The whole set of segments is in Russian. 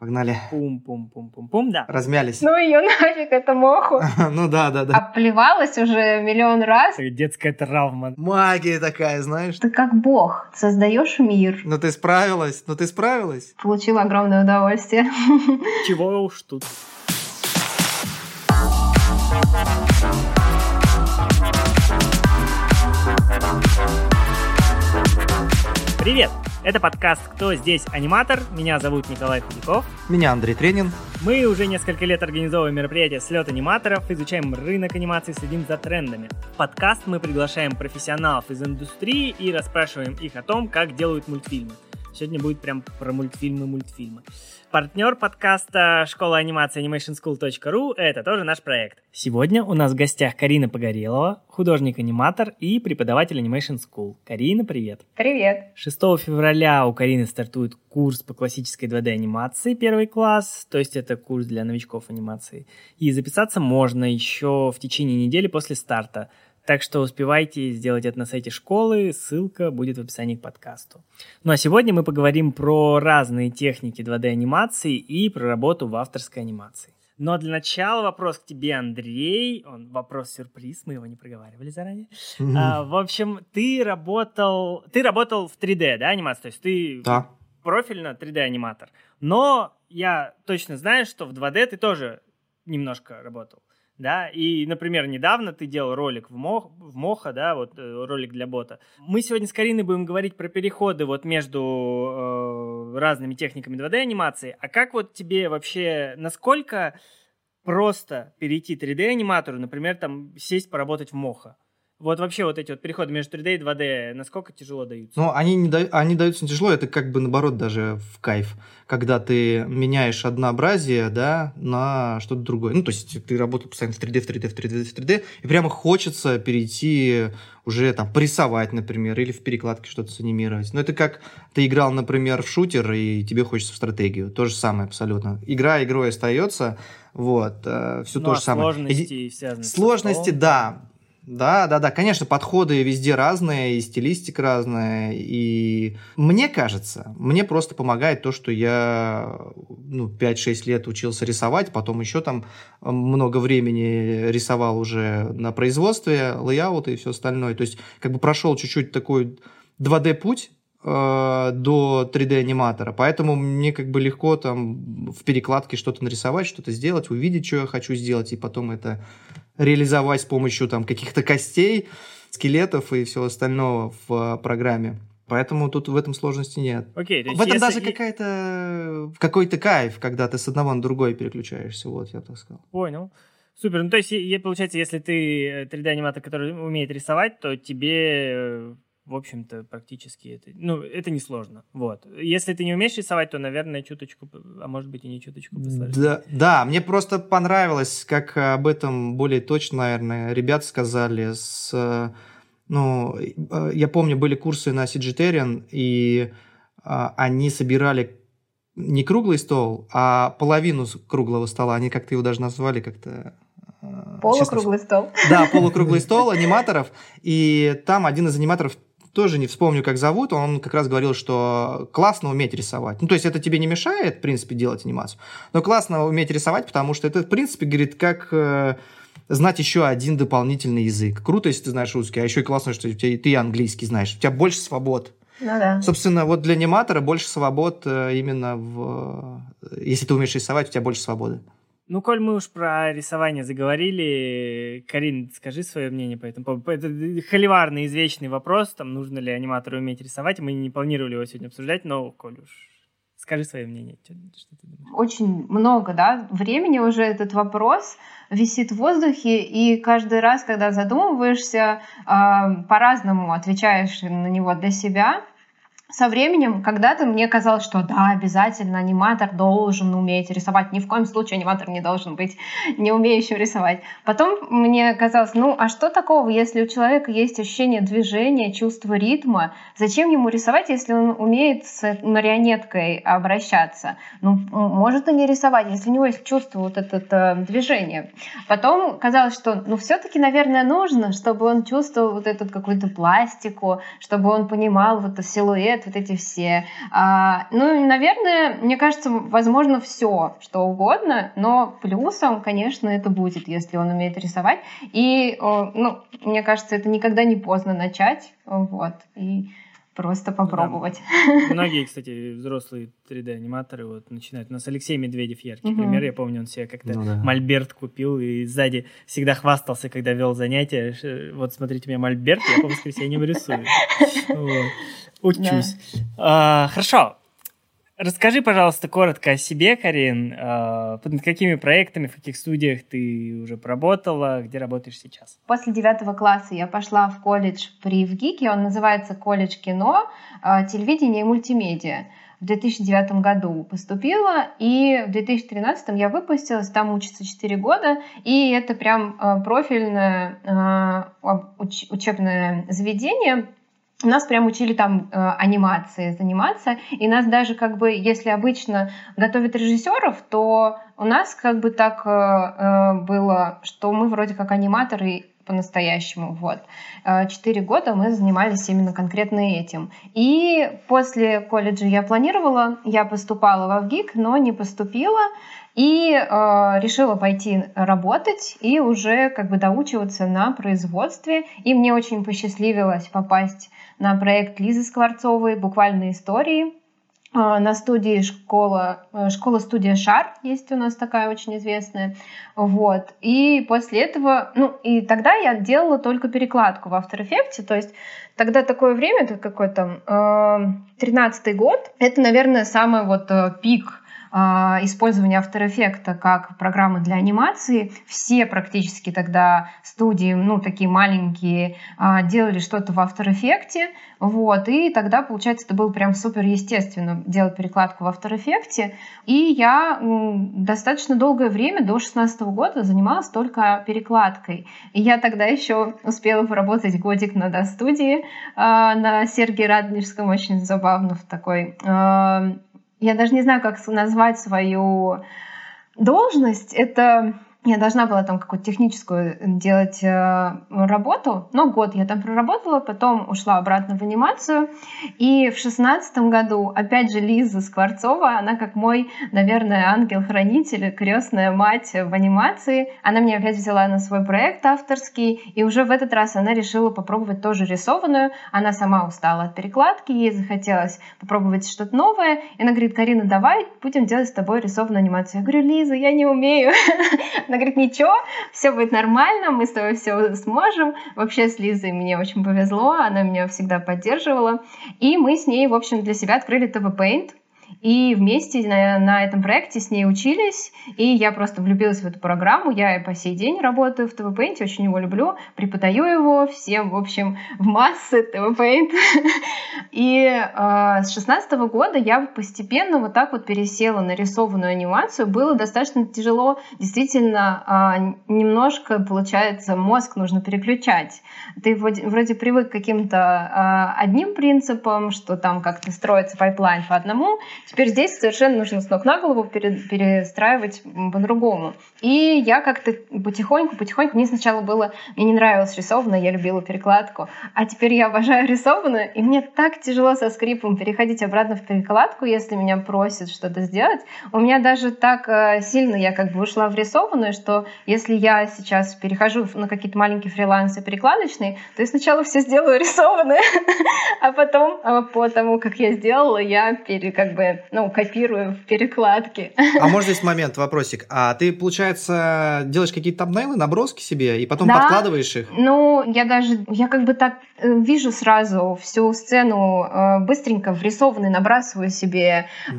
Погнали. Пум-пум-пум-пум-пум, да. Размялись. Ну ее нафиг, это моху. ну да, да, да. Оплевалась уже миллион раз. Детская травма. Магия такая, знаешь. Ты как бог, создаешь мир. Ну ты справилась, ну ты справилась. Получила огромное удовольствие. Чего уж тут. Привет! Это подкаст «Кто здесь аниматор?». Меня зовут Николай Худяков. Меня Андрей Тренин. Мы уже несколько лет организовываем мероприятия «Слет аниматоров», изучаем рынок анимации, следим за трендами. В подкаст мы приглашаем профессионалов из индустрии и расспрашиваем их о том, как делают мультфильмы. Сегодня будет прям про мультфильмы-мультфильмы. Партнер подкаста школа анимации animationschool.ru – это тоже наш проект. Сегодня у нас в гостях Карина Погорелова, художник-аниматор и преподаватель Animation School. Карина, привет. Привет. 6 февраля у Карины стартует курс по классической 2D-анимации первый класс, то есть это курс для новичков анимации. И записаться можно еще в течение недели после старта – так что успевайте сделать это на сайте школы, ссылка будет в описании к подкасту. Ну а сегодня мы поговорим про разные техники 2D-анимации и про работу в авторской анимации. Но для начала вопрос к тебе, Андрей. Он вопрос-сюрприз, мы его не проговаривали заранее. Mm-hmm. А, в общем, ты работал, ты работал в 3D, да, анимация? То есть ты да. профильно 3D-аниматор. Но я точно знаю, что в 2D ты тоже немножко работал да, и, например, недавно ты делал ролик в, Мох, в Моха, да, вот э, ролик для бота. Мы сегодня с Кариной будем говорить про переходы вот между э, разными техниками 2D-анимации, а как вот тебе вообще, насколько просто перейти 3D-аниматору, например, там сесть поработать в Моха? Вот вообще вот эти вот переходы между 3D и 2D, насколько тяжело даются? Ну, они, не да... они даются не тяжело, это как бы наоборот даже в кайф, когда ты меняешь однообразие, да, на что-то другое. Ну, то есть ты работал постоянно в 3D, в 3D, в 3D, в 3D, и прямо хочется перейти уже там порисовать, например, или в перекладке что-то санимировать. Но это как ты играл, например, в шутер, и тебе хочется в стратегию. То же самое абсолютно. Игра игрой остается, вот, э, все ну, то а же самое. Сложности, и... сложности, да да, да, да, конечно, подходы везде разные, и стилистика разная, и мне кажется, мне просто помогает то, что я ну, 5-6 лет учился рисовать, потом еще там много времени рисовал уже на производстве, лейауты и все остальное, то есть как бы прошел чуть-чуть такой 2D-путь, э, до 3D-аниматора, поэтому мне как бы легко там в перекладке что-то нарисовать, что-то сделать, увидеть, что я хочу сделать, и потом это реализовать с помощью там каких-то костей, скелетов и всего остального в а, программе. Поэтому тут в этом сложности нет. Окей, okay, в этом даже какая-то какой-то кайф, когда ты с одного на другой переключаешься, вот я так сказал. Понял. Супер. Ну, то есть, получается, если ты 3D-аниматор, который умеет рисовать, то тебе э, в общем-то, практически это, ну, это несложно, вот. Если ты не умеешь рисовать, то, наверное, чуточку, а может быть и не чуточку посложнее. Да, да, мне просто понравилось, как об этом более точно, наверное, ребят сказали с, ну, я помню, были курсы на Сиджитериан, и а, они собирали не круглый стол, а половину круглого стола, они как-то его даже назвали как-то а, Полукруглый Честно. стол. Да, полукруглый стол аниматоров. И там один из аниматоров тоже не вспомню, как зовут, он как раз говорил, что классно уметь рисовать. Ну, то есть это тебе не мешает, в принципе, делать анимацию, но классно уметь рисовать, потому что это, в принципе, говорит, как э, знать еще один дополнительный язык. Круто, если ты знаешь русский, а еще и классно, что у тебя, ты английский знаешь, у тебя больше свобод. Ну да. Собственно, вот для аниматора больше свобод э, именно в... Если ты умеешь рисовать, у тебя больше свободы. Ну, коль мы уж про рисование заговорили, Карин, скажи свое мнение по этому поводу. Это холиварный, извечный вопрос, там, нужно ли аниматору уметь рисовать. Мы не планировали его сегодня обсуждать, но, коль уж, скажи свое мнение. Что, ты думаешь? Очень много, да, времени уже этот вопрос висит в воздухе, и каждый раз, когда задумываешься, э, по-разному отвечаешь на него для себя – со временем, когда-то мне казалось, что да, обязательно аниматор должен уметь рисовать. Ни в коем случае аниматор не должен быть не умеющим рисовать. Потом мне казалось, ну а что такого, если у человека есть ощущение движения, чувство ритма? Зачем ему рисовать, если он умеет с марионеткой обращаться? Ну, может и не рисовать, если у него есть чувство вот это, это движение. Потом казалось, что ну все-таки, наверное, нужно, чтобы он чувствовал вот эту какую-то пластику, чтобы он понимал вот силуэт, добавляют вот эти все. А, ну, наверное, мне кажется, возможно, все, что угодно, но плюсом, конечно, это будет, если он умеет рисовать. И, ну, мне кажется, это никогда не поздно начать, вот, и просто попробовать. Да. Многие, кстати, взрослые 3D-аниматоры вот начинают. У нас Алексей Медведев яркий угу. пример. Я помню, он себе как-то ну, да. мольберт купил и сзади всегда хвастался, когда вел занятия. Вот смотрите, у меня мольберт, я по воскресеньям рисую. Учусь. А, хорошо. Расскажи, пожалуйста, коротко о себе, Карин. А, над какими проектами, в каких студиях ты уже поработала, где работаешь сейчас? После девятого класса я пошла в колледж при ВГИКе, он называется колледж кино, а, телевидение и мультимедиа. В 2009 году поступила, и в 2013 я выпустилась, там учится 4 года, и это прям а, профильное учебное заведение, нас прям учили там э, анимации заниматься, и нас даже как бы, если обычно готовят режиссеров, то у нас как бы так э, э было, что мы вроде как аниматоры по-настоящему. Вот. Э, четыре года мы занимались именно конкретно этим. И после колледжа я планировала, я поступала в ВГИК, но не поступила. И э, решила пойти работать и уже как бы доучиваться на производстве. И мне очень посчастливилось попасть на проект Лизы Скворцовой «Буквальные истории». А, на студии школа, э, школа-студия «Шар» есть у нас такая очень известная. Вот. И после этого, ну, и тогда я делала только перекладку в After Effects, то есть тогда такое время, это какой то э, 13 год, это, наверное, самый вот э, пик а, использования After Effects как программы для анимации. Все практически тогда студии, ну, такие маленькие, а, делали что-то в After Effects. Вот, и тогда, получается, это было прям супер естественно делать перекладку в After Effects. И я достаточно долгое время, до 16 года, занималась только перекладкой. И я тогда еще успела поработать годик на студии а, на Сергии Радонежском, очень забавно в такой я даже не знаю, как назвать свою должность. Это я должна была там какую-то техническую делать э, работу, но год я там проработала, потом ушла обратно в анимацию. И в шестнадцатом году, опять же, Лиза Скворцова, она как мой, наверное, ангел-хранитель, крестная мать в анимации, она меня опять взяла на свой проект авторский, и уже в этот раз она решила попробовать тоже рисованную. Она сама устала от перекладки, ей захотелось попробовать что-то новое. И она говорит, Карина, давай будем делать с тобой рисованную анимацию. Я говорю, Лиза, я не умею. Она говорит, ничего, все будет нормально, мы с тобой все сможем. Вообще с Лизой мне очень повезло, она меня всегда поддерживала. И мы с ней, в общем, для себя открыли TV Paint. И вместе на, на этом проекте с ней учились, и я просто влюбилась в эту программу. Я и по сей день работаю в Paint, очень его люблю, преподаю его всем, в общем, в массы Paint. И э, с шестнадцатого года я постепенно вот так вот пересела на рисованную анимацию. Было достаточно тяжело, действительно, э, немножко, получается, мозг нужно переключать. Ты вроде, вроде привык к каким-то э, одним принципам, что там как-то строится пайплайн по одному, Теперь здесь совершенно нужно с ног на голову перестраивать по-другому. И я как-то потихоньку, потихоньку, мне сначала было, мне не нравилось рисованное, я любила перекладку, а теперь я обожаю рисованное, и мне так тяжело со скрипом переходить обратно в перекладку, если меня просят что-то сделать. У меня даже так э, сильно я как бы ушла в рисованную, что если я сейчас перехожу на какие-то маленькие фрилансы перекладочные, то я сначала все сделаю рисованное, а потом э, по тому, как я сделала, я пере, как бы ну, копирую в перекладке. А может здесь момент, вопросик. А ты, получается, делаешь какие-то тамнейлы, наброски себе, и потом да? подкладываешь их? Ну, я даже, я как бы так э, вижу сразу всю сцену э, быстренько врисованной, набрасываю себе угу.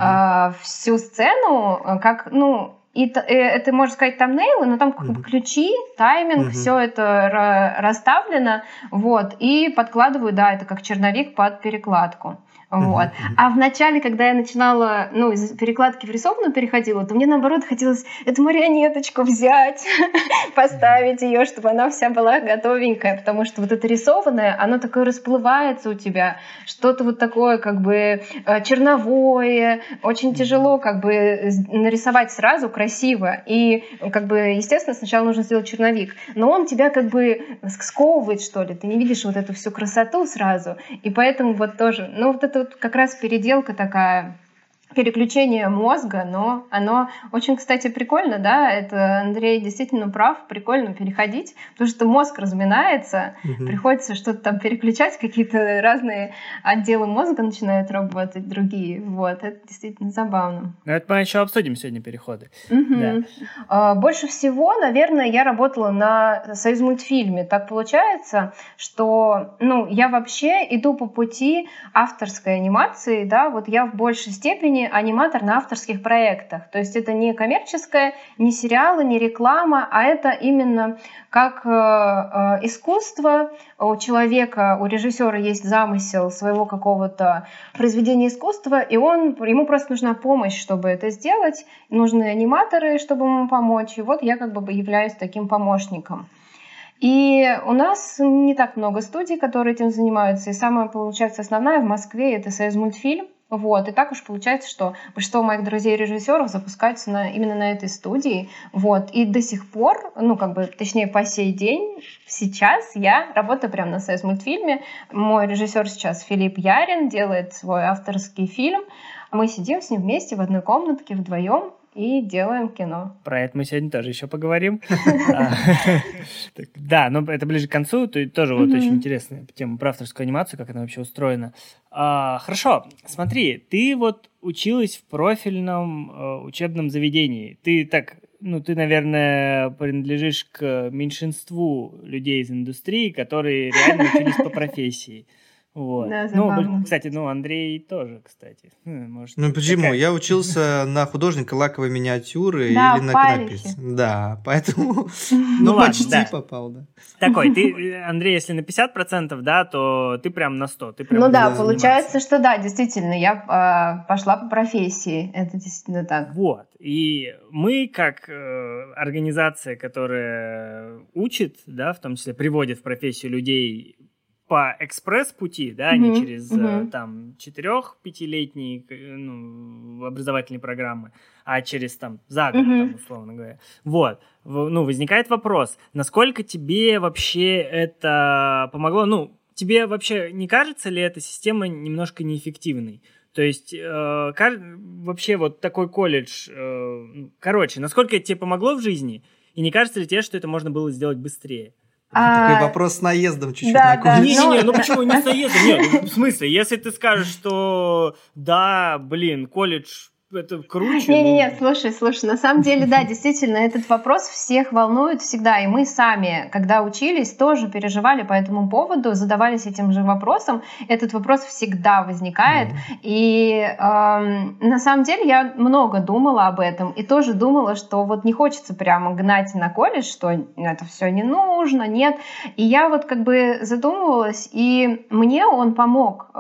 всю сцену, как, ну, и это, можно сказать, тамнейлы, но там как бы ключи, тайминг, uh все это расставлено, вот, и подкладываю, да, это как черновик под перекладку. Вот. А в начале, когда я начинала, ну, из перекладки в рисованную переходила, то мне, наоборот, хотелось эту марионеточку взять, поставить ее, чтобы она вся была готовенькая, потому что вот это рисованное, оно такое расплывается у тебя, что-то вот такое как бы э, черновое, очень тяжело как бы нарисовать сразу красиво. И, как бы, естественно, сначала нужно сделать черновик. Но он тебя как бы сковывает, что ли. Ты не видишь вот эту всю красоту сразу. И поэтому вот тоже, ну, вот это вот как раз переделка такая переключение мозга, но оно очень, кстати, прикольно, да, это Андрей действительно прав, прикольно переходить, потому что мозг разминается, угу. приходится что-то там переключать, какие-то разные отделы мозга начинают работать, другие, вот, это действительно забавно. Ну, это мы еще обсудим сегодня переходы. Угу. Да. А, больше всего, наверное, я работала на Союз мультфильме, так получается, что, ну, я вообще иду по пути авторской анимации, да, вот я в большей степени аниматор на авторских проектах. То есть это не коммерческое, не сериалы, не реклама, а это именно как э, э, искусство. У человека, у режиссера есть замысел своего какого-то произведения искусства, и он, ему просто нужна помощь, чтобы это сделать. Нужны аниматоры, чтобы ему помочь. И вот я как бы являюсь таким помощником. И у нас не так много студий, которые этим занимаются. И самая, получается, основная в Москве — это Союз мультфильм. Вот, и так уж получается, что большинство моих друзей-режиссеров запускаются на, именно на этой студии. Вот, и до сих пор, ну, как бы, точнее, по сей день, сейчас я работаю прямо на Союз мультфильме. Мой режиссер сейчас Филипп Ярин делает свой авторский фильм. Мы сидим с ним вместе в одной комнатке вдвоем, и делаем кино. Про это мы сегодня тоже еще поговорим. А, да, но это ближе к концу, то тоже вот очень интересная тема про авторскую анимацию, как она вообще устроена. А, хорошо, смотри, ты вот училась в профильном э, учебном заведении. Ты так ну, ты, наверное, принадлежишь к меньшинству людей из индустрии, которые реально учились по профессии. Вот. Да, ну, кстати, ну, Андрей тоже, кстати. Ну, может, ну, почему? Такая... Я учился на художника лаковой миниатюры да, или на клинопись. Да, поэтому ну, ну почти попал, да. Такой, ты, Андрей, если на 50%, да, то ты прям на 100. Ты прям ну да, получается, что да, действительно, я э, пошла по профессии. Это действительно так. Вот. И мы, как э, организация, которая учит, да, в том числе приводит в профессию людей по экспресс-пути, да, mm-hmm. не через mm-hmm. там четырех-пятилетние ну, образовательные программы, а через там за год, mm-hmm. там, условно говоря. Вот. Ну, возникает вопрос, насколько тебе вообще это помогло? Ну, тебе вообще не кажется ли эта система немножко неэффективной? То есть э, вообще вот такой колледж, э, короче, насколько это тебе помогло в жизни? И не кажется ли тебе, что это можно было сделать быстрее? А... Такой вопрос с наездом чуть-чуть да, на да, Не-не-не, ну почему не с наездом? Нет, в смысле, если ты скажешь, что да, блин, колледж это круче. Не-не-не, ну... слушай, слушай, на самом деле, да, действительно, этот вопрос всех волнует всегда, и мы сами, когда учились, тоже переживали по этому поводу, задавались этим же вопросом, этот вопрос всегда возникает, mm-hmm. и эм, на самом деле я много думала об этом, и тоже думала, что вот не хочется прямо гнать на колледж, что это все не нужно, нет, и я вот как бы задумывалась, и мне он помог, э,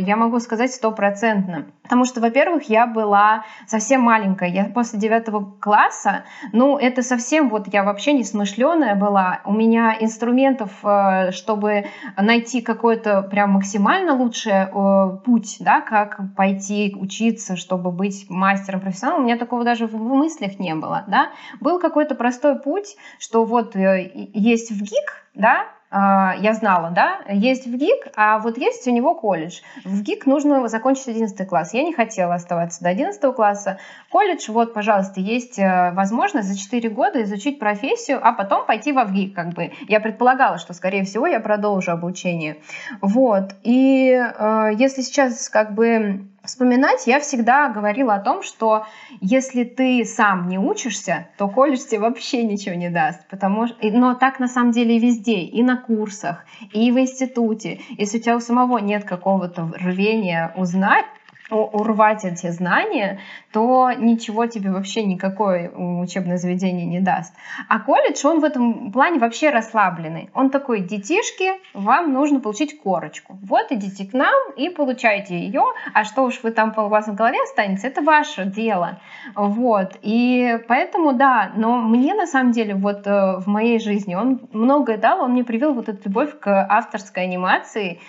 я могу сказать стопроцентно, потому что, во-первых, я была совсем маленькая. Я после девятого класса, ну, это совсем вот я вообще не смышленая была. У меня инструментов, э, чтобы найти какой-то прям максимально лучший э, путь, да, как пойти учиться, чтобы быть мастером, профессионалом, у меня такого даже в мыслях не было, да. Был какой-то простой путь, что вот э, есть в ГИК, да, я знала, да, есть в ГИК, а вот есть у него колледж. В ГИК нужно закончить 11 класс. Я не хотела оставаться до 11 класса. Колледж, вот, пожалуйста, есть э, возможность за 4 года изучить профессию, а потом пойти в ВГИК, как бы. Я предполагала, что, скорее всего, я продолжу обучение. Вот. И э, если сейчас, как бы, вспоминать, я всегда говорила о том, что если ты сам не учишься, то колледж тебе вообще ничего не даст. Потому но так на самом деле везде, и на курсах, и в институте. Если у тебя у самого нет какого-то рвения узнать, урвать эти знания, то ничего тебе вообще никакое учебное заведение не даст. А колледж, он в этом плане вообще расслабленный. Он такой, детишки, вам нужно получить корочку. Вот идите к нам и получайте ее, а что уж вы там у вас в голове останется, это ваше дело. Вот. И поэтому, да, но мне на самом деле вот э, в моей жизни он многое дал, он мне привил вот эту любовь к авторской анимации,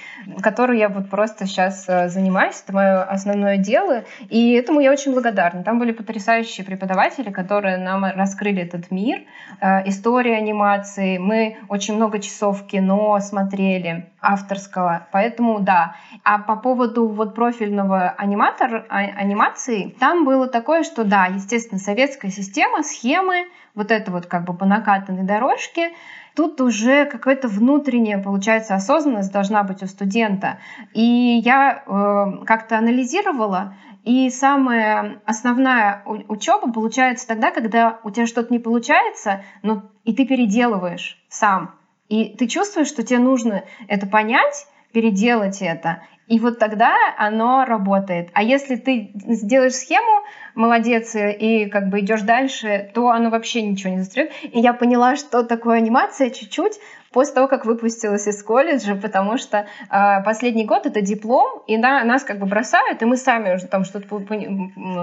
которую я вот просто сейчас э, занимаюсь, это мое основное основное дело, и этому я очень благодарна. Там были потрясающие преподаватели, которые нам раскрыли этот мир, э, история анимации. Мы очень много часов кино смотрели авторского, поэтому да. А по поводу вот профильного аниматор, а, анимации, там было такое, что да, естественно, советская система, схемы, вот это вот как бы по накатанной дорожке, Тут уже какая-то внутренняя, получается, осознанность должна быть у студента. И я э, как-то анализировала, и самая основная учеба получается тогда, когда у тебя что-то не получается, но и ты переделываешь сам. И ты чувствуешь, что тебе нужно это понять, переделать это, и вот тогда оно работает. А если ты сделаешь схему, молодец, и как бы идешь дальше, то оно вообще ничего не застряет. И я поняла, что такое анимация чуть-чуть после того, как выпустилась из колледжа, потому что э, последний год это диплом, и на, нас как бы бросают, и мы сами уже там что-то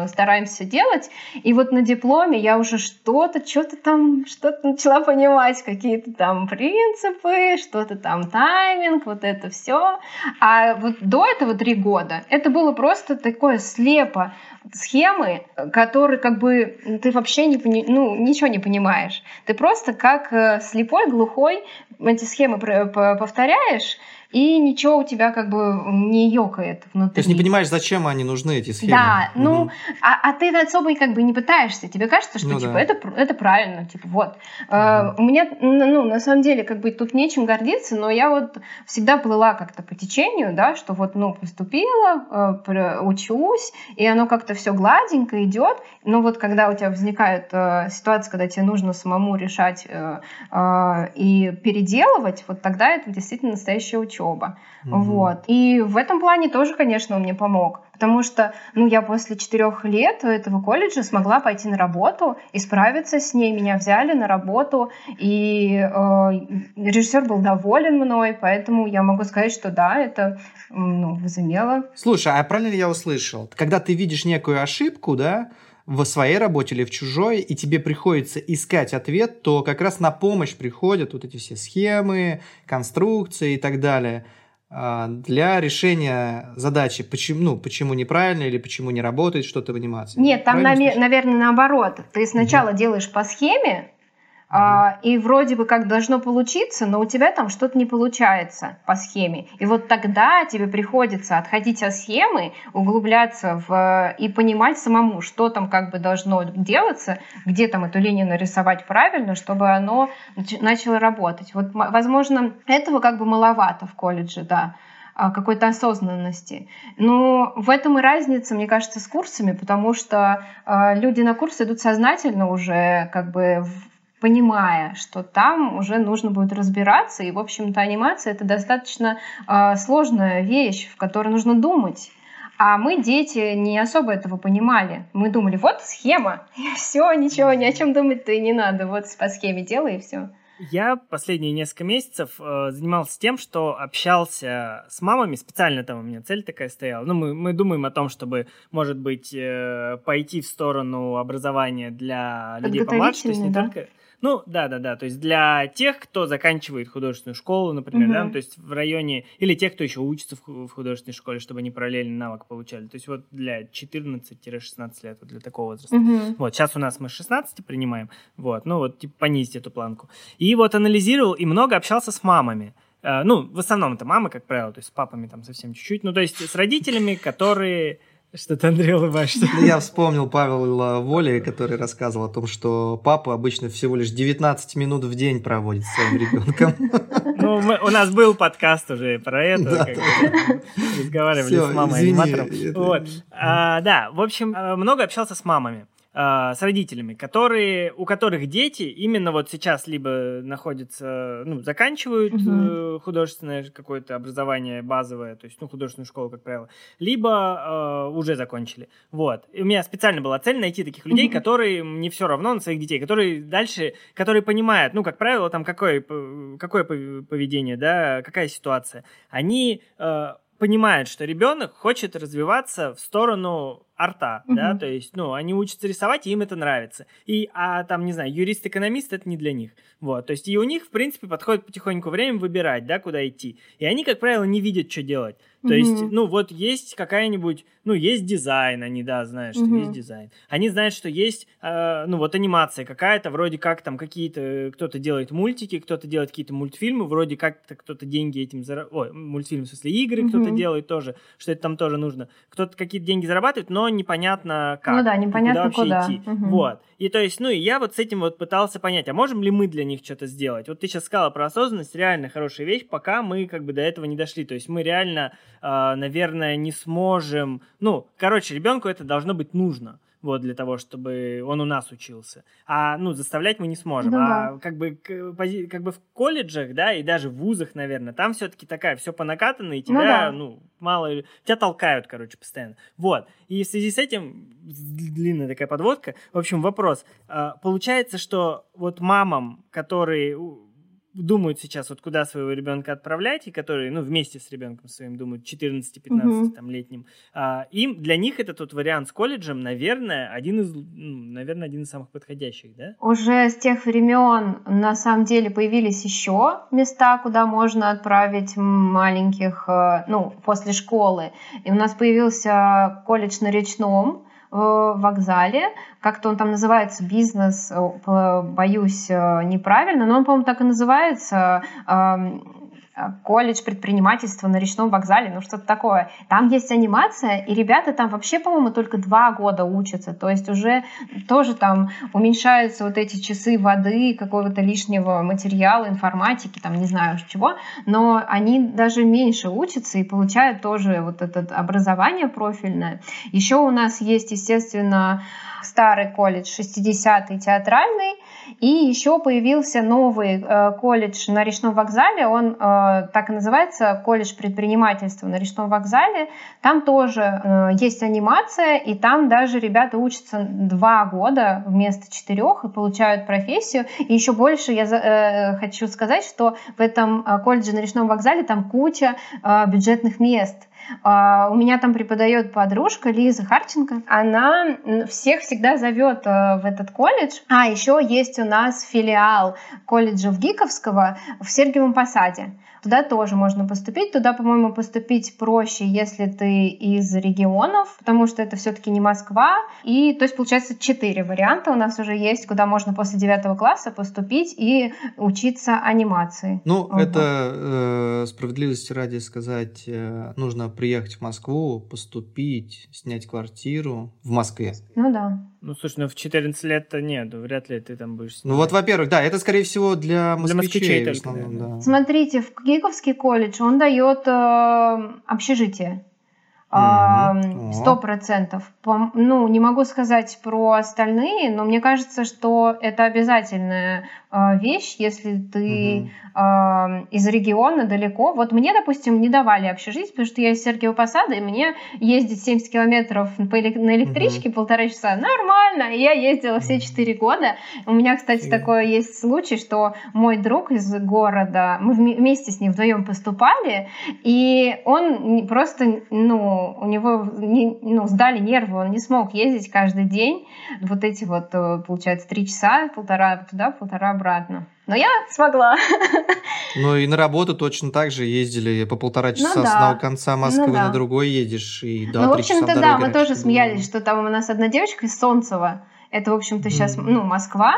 стараемся делать. И вот на дипломе я уже что-то, что-то там, что-то начала понимать, какие-то там принципы, что-то там тайминг, вот это все. А вот до этого три года это было просто такое слепо схемы, которые как бы ты вообще не, ну, ничего не понимаешь. Ты просто как э, слепой, глухой эти схемы повторяешь, и ничего у тебя как бы не ёкает внутри. То есть не понимаешь, зачем они нужны, эти схемы. Да, угу. ну, а, а ты особо как бы не пытаешься. Тебе кажется, что, ну, типа, да. это, это правильно, типа, вот. Угу. Uh, у меня, ну, на самом деле, как бы тут нечем гордиться, но я вот всегда плыла как-то по течению, да, что вот, ну, поступила, uh, учусь, и оно как-то все гладенько идет, но вот когда у тебя возникает uh, ситуация, когда тебе нужно самому решать uh, uh, и переделывать, вот тогда это действительно настоящая учеба учеба. Угу. Вот. И в этом плане тоже, конечно, он мне помог. Потому что, ну, я после четырех лет этого колледжа смогла пойти на работу и справиться с ней. Меня взяли на работу, и э, режиссер был доволен мной, поэтому я могу сказать, что да, это ну, возымело. Слушай, а правильно ли я услышал? Когда ты видишь некую ошибку, да, в своей работе или в чужой, и тебе приходится искать ответ, то как раз на помощь приходят вот эти все схемы, конструкции и так далее а, для решения задачи, почему, ну, почему неправильно или почему не работает что-то в анимации. Нет, там, наверное, наоборот. Ты сначала угу. делаешь по схеме, а, и вроде бы как должно получиться, но у тебя там что-то не получается по схеме. И вот тогда тебе приходится отходить от схемы, углубляться в и понимать самому, что там как бы должно делаться, где там эту линию нарисовать правильно, чтобы оно начало работать. Вот, возможно, этого как бы маловато в колледже, да а, какой-то осознанности. Но в этом и разница, мне кажется, с курсами, потому что э, люди на курсы идут сознательно уже как бы понимая, что там уже нужно будет разбираться, и, в общем-то, анимация — это достаточно э, сложная вещь, в которой нужно думать. А мы, дети, не особо этого понимали. Мы думали, вот схема, и все, ничего, ни о чем думать-то и не надо. Вот по схеме делай, и все. Я последние несколько месяцев э, занимался тем, что общался с мамами, специально там у меня цель такая стояла. Ну, мы, мы думаем о том, чтобы, может быть, э, пойти в сторону образования для людей помладше, то есть не да? только ну, да, да, да. То есть для тех, кто заканчивает художественную школу, например, угу. да, ну, то есть в районе, или тех, кто еще учится в, художественной школе, чтобы они параллельный навык получали. То есть вот для 14-16 лет, вот для такого возраста. Угу. Вот, сейчас у нас мы 16 принимаем, вот, ну вот, типа, понизить эту планку. И вот анализировал и много общался с мамами. Uh, ну, в основном это мамы, как правило, то есть с папами там совсем чуть-чуть. Ну, то есть с родителями, которые что ты, Андрей, улыбаешься? Я вспомнил Павла Воли, который рассказывал о том, что папа обычно всего лишь 19 минут в день проводит с своим ребенком. Ну, мы, у нас был подкаст уже про это, да, как да. разговаривали Все, с мамой извини, аниматором. Это... Вот. А, да, в общем, э, много общался с мамами. А, с родителями, которые, у которых дети именно вот сейчас либо находятся, ну, заканчивают угу. художественное какое-то образование базовое, то есть, ну, художественную школу, как правило, либо э, уже закончили. Вот. И у меня специально была цель найти таких людей, угу. которые не все равно на своих детей, которые дальше, которые понимают, ну, как правило, там, какое, какое поведение, да, какая ситуация. Они э, понимают, что ребенок хочет развиваться в сторону арта, угу. да, то есть, ну, они учатся рисовать, и им это нравится. И, а там, не знаю, юрист-экономист это не для них. Вот, то есть, и у них, в принципе, подходит потихоньку время выбирать, да, куда идти. И они, как правило, не видят, что делать. То mm-hmm. есть, ну, вот есть какая-нибудь, ну, есть дизайн, они, да, знают, что mm-hmm. есть дизайн. Они знают, что есть, э, ну, вот анимация какая-то, вроде как там какие-то, кто-то делает мультики, кто-то делает какие-то мультфильмы, вроде как-то кто-то деньги этим зарабатывает, ой, мультфильмы, в смысле, игры mm-hmm. кто-то делает тоже, что это там тоже нужно. Кто-то какие-то деньги зарабатывает, но непонятно как. Ну да, непонятно куда. Куда. идти. Mm-hmm. Вот. И то есть, ну, и я вот с этим вот пытался понять, а можем ли мы для них что-то сделать? Вот ты сейчас сказала про осознанность, реально хорошая вещь, пока мы как бы до этого не дошли. То есть мы реально э, наверное, не сможем... Ну, короче, ребенку это должно быть нужно вот для того, чтобы он у нас учился. А, ну, заставлять мы не сможем. Ну, а да. как бы, как бы в колледжах, да, и даже в вузах, наверное, там все-таки такая, все по накатанной, и тебя, ну, да. ну, мало... Тебя толкают, короче, постоянно. Вот. И в связи с этим, длинная такая подводка, в общем, вопрос. А, получается, что вот мамам, которые думают сейчас, вот куда своего ребенка отправлять, и которые, ну, вместе с ребенком своим думают, 14-15 угу. там летним, а, им, для них этот вот вариант с колледжем, наверное, один из, ну, наверное, один из самых подходящих, да? Уже с тех времен, на самом деле, появились еще места, куда можно отправить маленьких, э, ну, после школы. И у нас появился колледж на Речном, вокзале, как-то он там называется бизнес, э, боюсь э, неправильно, но он, по-моему, так и называется. Э, колледж предпринимательства на речном вокзале, ну что-то такое. Там есть анимация, и ребята там вообще, по-моему, только два года учатся, то есть уже тоже там уменьшаются вот эти часы воды, какого-то лишнего материала, информатики, там не знаю чего, но они даже меньше учатся и получают тоже вот это образование профильное. Еще у нас есть, естественно, старый колледж 60-й театральный, и еще появился новый э, колледж на речном вокзале, он э, так и называется, колледж предпринимательства на речном вокзале. Там тоже э, есть анимация, и там даже ребята учатся два года вместо четырех и получают профессию. И еще больше я хочу сказать, что в этом колледже на речном вокзале там куча бюджетных мест. А, у меня там преподает подружка Лиза Харченко. Она всех всегда зовет э, в этот колледж. А еще есть у нас филиал колледжа в Гиковского в Сергиевом Посаде. Туда тоже можно поступить. Туда, по-моему, поступить проще, если ты из регионов, потому что это все-таки не Москва. И, то есть, получается, четыре варианта у нас уже есть, куда можно после девятого класса поступить и учиться анимации. Ну, вот. это э, справедливости ради сказать, э, нужно приехать в Москву, поступить, снять квартиру в Москве. Ну да. Ну, слушай, ну в 14 лет-то нет, вряд ли ты там будешь снимать. Ну вот, во-первых, да, это, скорее всего, для москвичей, для москвичей в основном, да. Смотрите, в Гиковский колледж он дает э, общежитие. Сто процентов. Ну, не могу сказать про остальные, но мне кажется, что это обязательная а, вещь, если ты угу. из региона далеко. Вот мне, допустим, не давали общежитие, потому что я из Сергиева Посада, и мне ездить 70 километров на электричке угу. полтора часа нормально. И я ездила все четыре года. У меня, кстати, Фи. такое есть случай, что мой друг из города, мы вместе с ним вдвоем поступали, и он просто, ну, у него не, ну, сдали нервы, он не смог ездить каждый день. Вот эти вот, э, получается, три часа, полтора туда, полтора обратно. Но я смогла. Ну и на работу точно так же ездили по полтора ну часа ну, да. с одного конца Москвы ну, да. на другой едешь. И, да, ну, в общем-то, да, мы тоже смеялись, что там у нас одна девочка из Солнцева. Это, в общем-то, сейчас, mm. ну, Москва.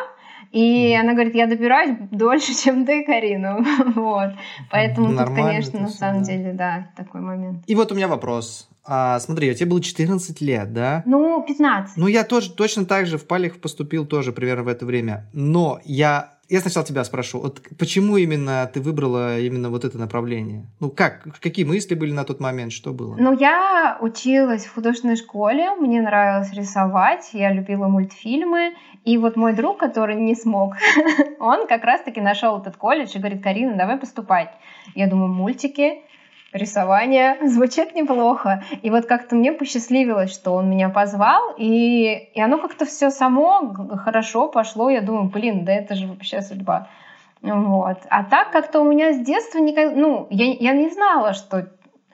И mm. она говорит, я добираюсь дольше, чем ты, Карина. вот. Поэтому Нормально тут, конечно, на самом да. деле, да, такой момент. И вот у меня вопрос. А, смотри, у тебя было 14 лет, да? Ну, 15. Ну, я тоже точно так же в Палих поступил тоже примерно в это время. Но я я сначала тебя спрошу, вот почему именно ты выбрала именно вот это направление? Ну как, какие мысли были на тот момент, что было? Ну я училась в художественной школе, мне нравилось рисовать, я любила мультфильмы, и вот мой друг, который не смог, он как раз-таки нашел этот колледж и говорит, Карина, давай поступать. Я думаю, мультики, рисование звучит неплохо. И вот как-то мне посчастливилось, что он меня позвал, и, и оно как-то все само хорошо пошло. Я думаю, блин, да это же вообще судьба. Вот. А так как-то у меня с детства никак, ну, я, я не знала, что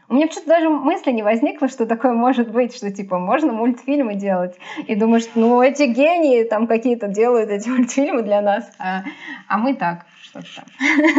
У меня почему-то даже мысли не возникло, что такое может быть, что типа можно мультфильмы делать. И думаешь, ну эти гении там какие-то делают эти мультфильмы для нас, а, а мы так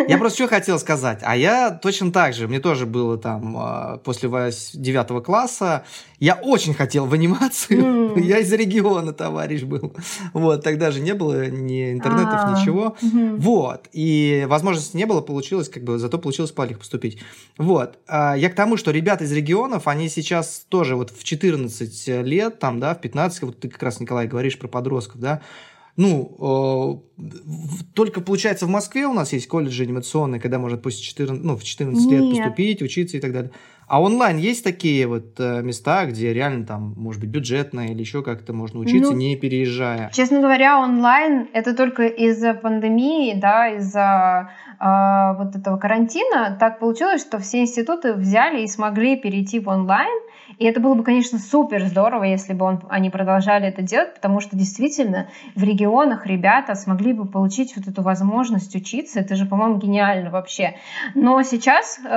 Я просто что хотел сказать. А я точно так же, мне тоже было там а, после девятого класса, я очень хотел в анимацию. Mm. Я из региона, товарищ был. Вот, тогда же не было ни интернетов, а, ничего. Вот. И возможности не было, получилось, как бы, зато получилось по поступить. Вот. А я к тому, что ребята из регионов, они сейчас тоже вот в 14 лет, там, да, в 15, вот ты как раз, Николай, говоришь про подростков, да, ну, э, только, получается, в Москве у нас есть колледжи анимационные, когда можно после 14, ну, в 14 Нет. лет поступить, учиться и так далее. А онлайн есть такие вот э, места, где реально там, может быть, бюджетно или еще как-то можно учиться, ну, не переезжая? Честно говоря, онлайн это только из-за пандемии, да, из-за э, вот этого карантина. Так получилось, что все институты взяли и смогли перейти в онлайн. И это было бы, конечно, супер здорово, если бы он, они продолжали это делать, потому что действительно в регионах ребята смогли бы получить вот эту возможность учиться. Это же, по-моему, гениально вообще. Но сейчас э,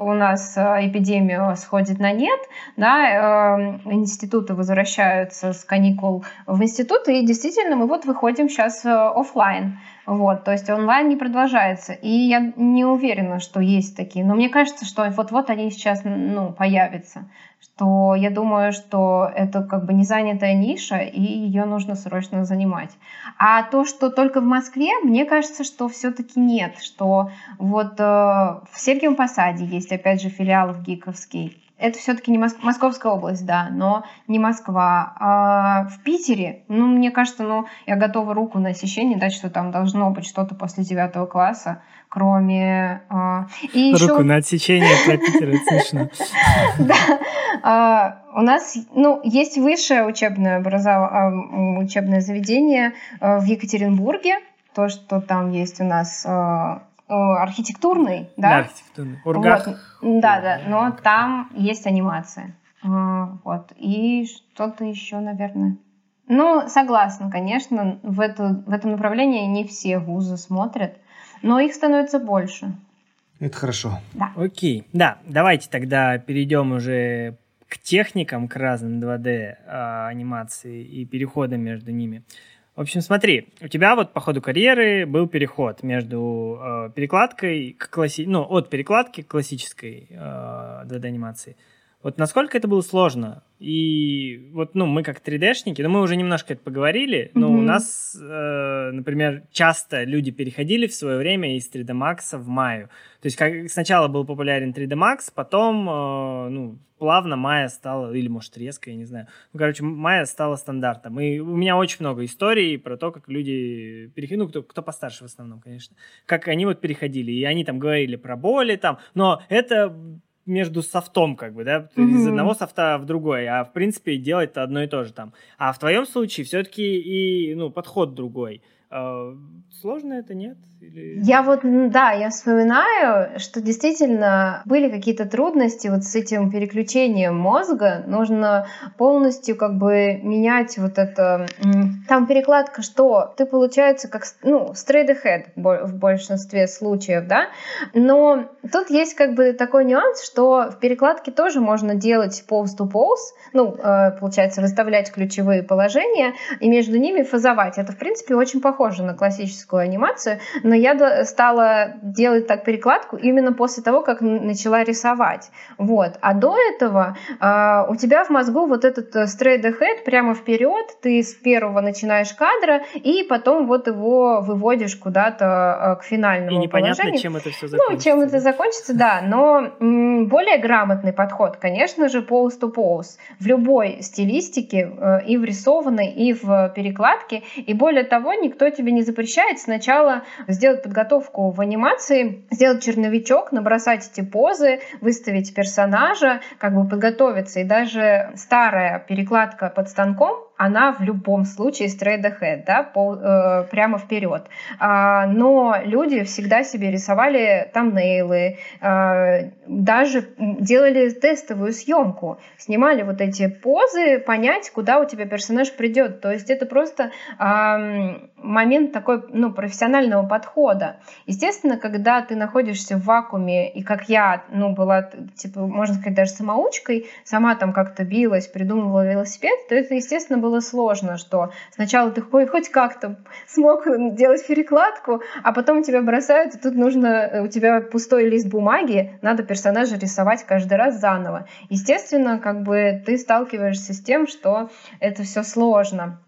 у нас э, эпидемия сходит на нет, да, э, институты возвращаются с каникул в институты, и действительно мы вот выходим сейчас э, офлайн. Вот, то есть онлайн не продолжается. И я не уверена, что есть такие. Но мне кажется, что вот-вот они сейчас ну, появятся что я думаю, что это как бы не занятая ниша, и ее нужно срочно занимать. А то, что только в Москве, мне кажется, что все-таки нет, что вот э, в Сергиевом Посаде есть, опять же, филиал в Гиковский, это все-таки не Моск... Московская область, да, но не Москва. А в Питере, ну, мне кажется, ну, я готова руку на сечение дать, что там должно быть что-то после девятого класса, кроме... А... И руку еще... на отсечение про Питер, это смешно. Да. А, у нас, ну, есть высшее учебное, образов... А, учебное заведение а, в Екатеринбурге, то, что там есть у нас архитектурный, да? Да, архитектурный. Ургах. Вот. Да, да, но там есть анимация. Вот. И что-то еще, наверное. Ну, согласна, конечно, в, эту, в этом направлении не все вузы смотрят, но их становится больше. Это хорошо. Да. Окей. Да, давайте тогда перейдем уже к техникам, к разным 2D а, анимации и переходам между ними. В общем, смотри, у тебя вот по ходу карьеры был переход между э, перекладкой к класси... ну, от перекладки к классической э, 2D анимации. Вот насколько это было сложно? И вот, ну, мы как 3D-шники, ну, мы уже немножко это поговорили, но mm-hmm. у нас, э, например, часто люди переходили в свое время из 3D Max в Maya. То есть как сначала был популярен 3D Max, потом, э, ну, плавно Maya стала, или, может, резко, я не знаю. Ну, короче, Maya стала стандартом. И у меня очень много историй про то, как люди переходили, ну, кто, кто постарше в основном, конечно, как они вот переходили. И они там говорили про боли там, но это между софтом, как бы, да, mm-hmm. из одного софта в другой, а в принципе делать-то одно и то же там. А в твоем случае все-таки и, ну, подход другой. А, сложно это, нет? Или... Я вот, да, я вспоминаю, что действительно были какие-то трудности вот с этим переключением мозга. Нужно полностью как бы менять вот это... Там перекладка что? Ты, получается, как, ну, straight ahead в большинстве случаев, да? Но тут есть как бы такой нюанс, что в перекладке тоже можно делать pose to pose, ну, э, получается, выставлять ключевые положения и между ними фазовать. Это, в принципе, очень похоже на классическую анимацию, но я стала делать так перекладку именно после того, как начала рисовать. Вот. А до этого э, у тебя в мозгу вот этот э, straight ahead прямо вперед, ты с первого начинаешь кадра и потом вот его выводишь куда-то э, к финальному И непонятно, положению. чем это все закончится. Ну, чем это закончится, да. Но м, более грамотный подход, конечно же, pose to pose в любой стилистике, э, и в рисованной, и в перекладке. И более того, никто тебе не запрещает сначала сделать подготовку в анимации, сделать черновичок, набросать эти позы, выставить персонажа, как бы подготовиться. И даже старая перекладка под станком, она в любом случае straight ahead, да, пол, э, прямо вперед. А, но люди всегда себе рисовали там нейлы, э, даже делали тестовую съемку, снимали вот эти позы, понять, куда у тебя персонаж придет. То есть это просто э, момент такой, ну, профессионального подхода. Естественно, когда ты находишься в вакууме, и как я, ну, была, типа, можно сказать, даже самоучкой, сама там как-то билась, придумывала велосипед, то это, естественно, было было сложно, что сначала ты хоть, как-то смог делать перекладку, а потом тебя бросают, и тут нужно, у тебя пустой лист бумаги, надо персонажа рисовать каждый раз заново. Естественно, как бы ты сталкиваешься с тем, что это все сложно.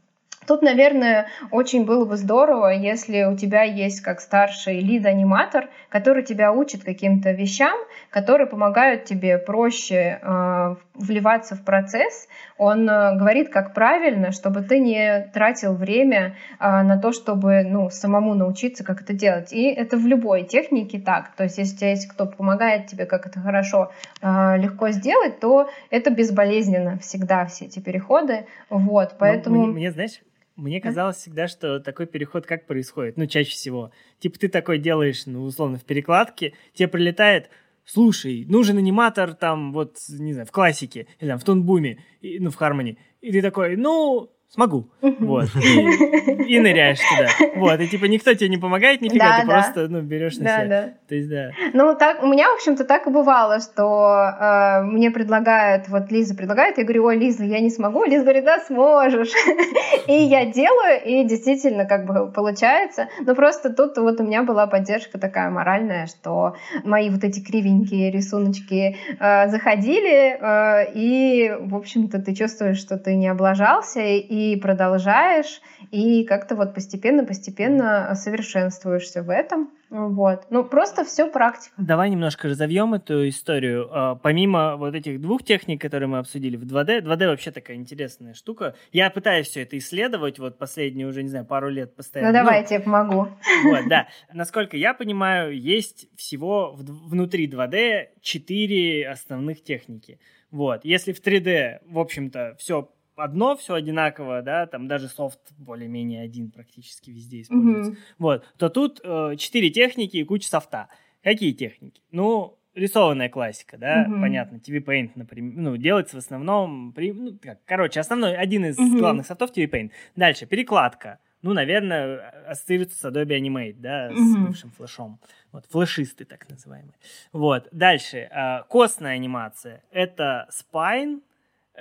Тут, наверное, очень было бы здорово, если у тебя есть как старший лид-аниматор, который тебя учит каким-то вещам, которые помогают тебе проще э, вливаться в процесс. Он э, говорит, как правильно, чтобы ты не тратил время э, на то, чтобы ну, самому научиться, как это делать. И это в любой технике так. То есть, если у тебя есть кто помогает тебе, как это хорошо, э, легко сделать, то это безболезненно всегда все эти переходы. Вот, поэтому... Ну, мне, мне, знаешь, мне казалось всегда, что такой переход как происходит, ну, чаще всего. Типа ты такой делаешь, ну, условно, в перекладке, тебе прилетает, слушай, нужен аниматор там, вот, не знаю, в классике, или там в тонбуме, ну, в хармонии. И ты такой, ну, смогу. Вот. И, и ныряешь туда. Вот. И типа никто тебе не помогает нифига, да, ты да. просто ну, берешь на да, себя. Да. То есть, да. Ну, так, у меня, в общем-то, так и бывало, что э, мне предлагают, вот Лиза предлагает, я говорю, ой, Лиза, я не смогу. Лиза говорит, да, сможешь. и я делаю, и действительно как бы получается. Но просто тут вот у меня была поддержка такая моральная, что мои вот эти кривенькие рисуночки э, заходили, э, и, в общем-то, ты чувствуешь, что ты не облажался, и и продолжаешь, и как-то вот постепенно-постепенно совершенствуешься в этом. Вот. Ну, просто все практика. Давай немножко разовьем эту историю. А, помимо вот этих двух техник, которые мы обсудили в 2D, 2D вообще такая интересная штука. Я пытаюсь все это исследовать, вот последние уже, не знаю, пару лет постоянно. Ну, давай, ну, я тебе помогу. Вот, да. Насколько я понимаю, есть всего внутри 2D четыре основных техники. Вот. Если в 3D, в общем-то, все одно, все одинаково, да, там даже софт более-менее один практически везде используется, mm-hmm. вот, то тут э, четыре техники и куча софта. Какие техники? Ну, рисованная классика, да, mm-hmm. понятно, TV Paint, например, ну, делается в основном, при, ну, как, короче, основной, один из mm-hmm. главных софтов TV Paint. Дальше, перекладка. Ну, наверное, ассоциируется с Adobe Animate, да, mm-hmm. с бывшим флешом. Вот, флешисты так называемые. Вот, дальше, э, костная анимация. Это Spine,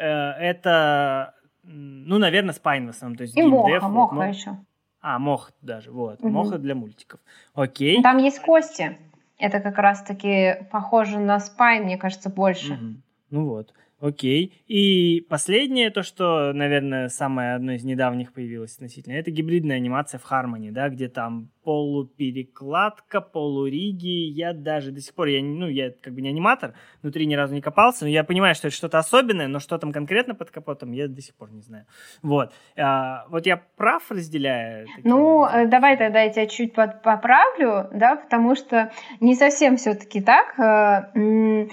это, ну, наверное, спайн в основном. То есть И моха, деф, моха вот, еще. А, мох даже, вот. Угу. Моха для мультиков. Окей. Там есть кости. Это как раз-таки похоже на спайн, мне кажется, больше. Угу. Ну вот. Окей. И последнее, то, что, наверное, самое одно из недавних появилось относительно, это гибридная анимация в Harmony, да, где там полуперекладка, полуриги. Я даже до сих пор, я, ну, я как бы не аниматор, внутри ни разу не копался, но я понимаю, что это что-то особенное, но что там конкретно под капотом, я до сих пор не знаю. Вот. А, вот я прав разделяю? Ну, образом? Э, давай тогда я тебя чуть поправлю, да, потому что не совсем все-таки так. Э,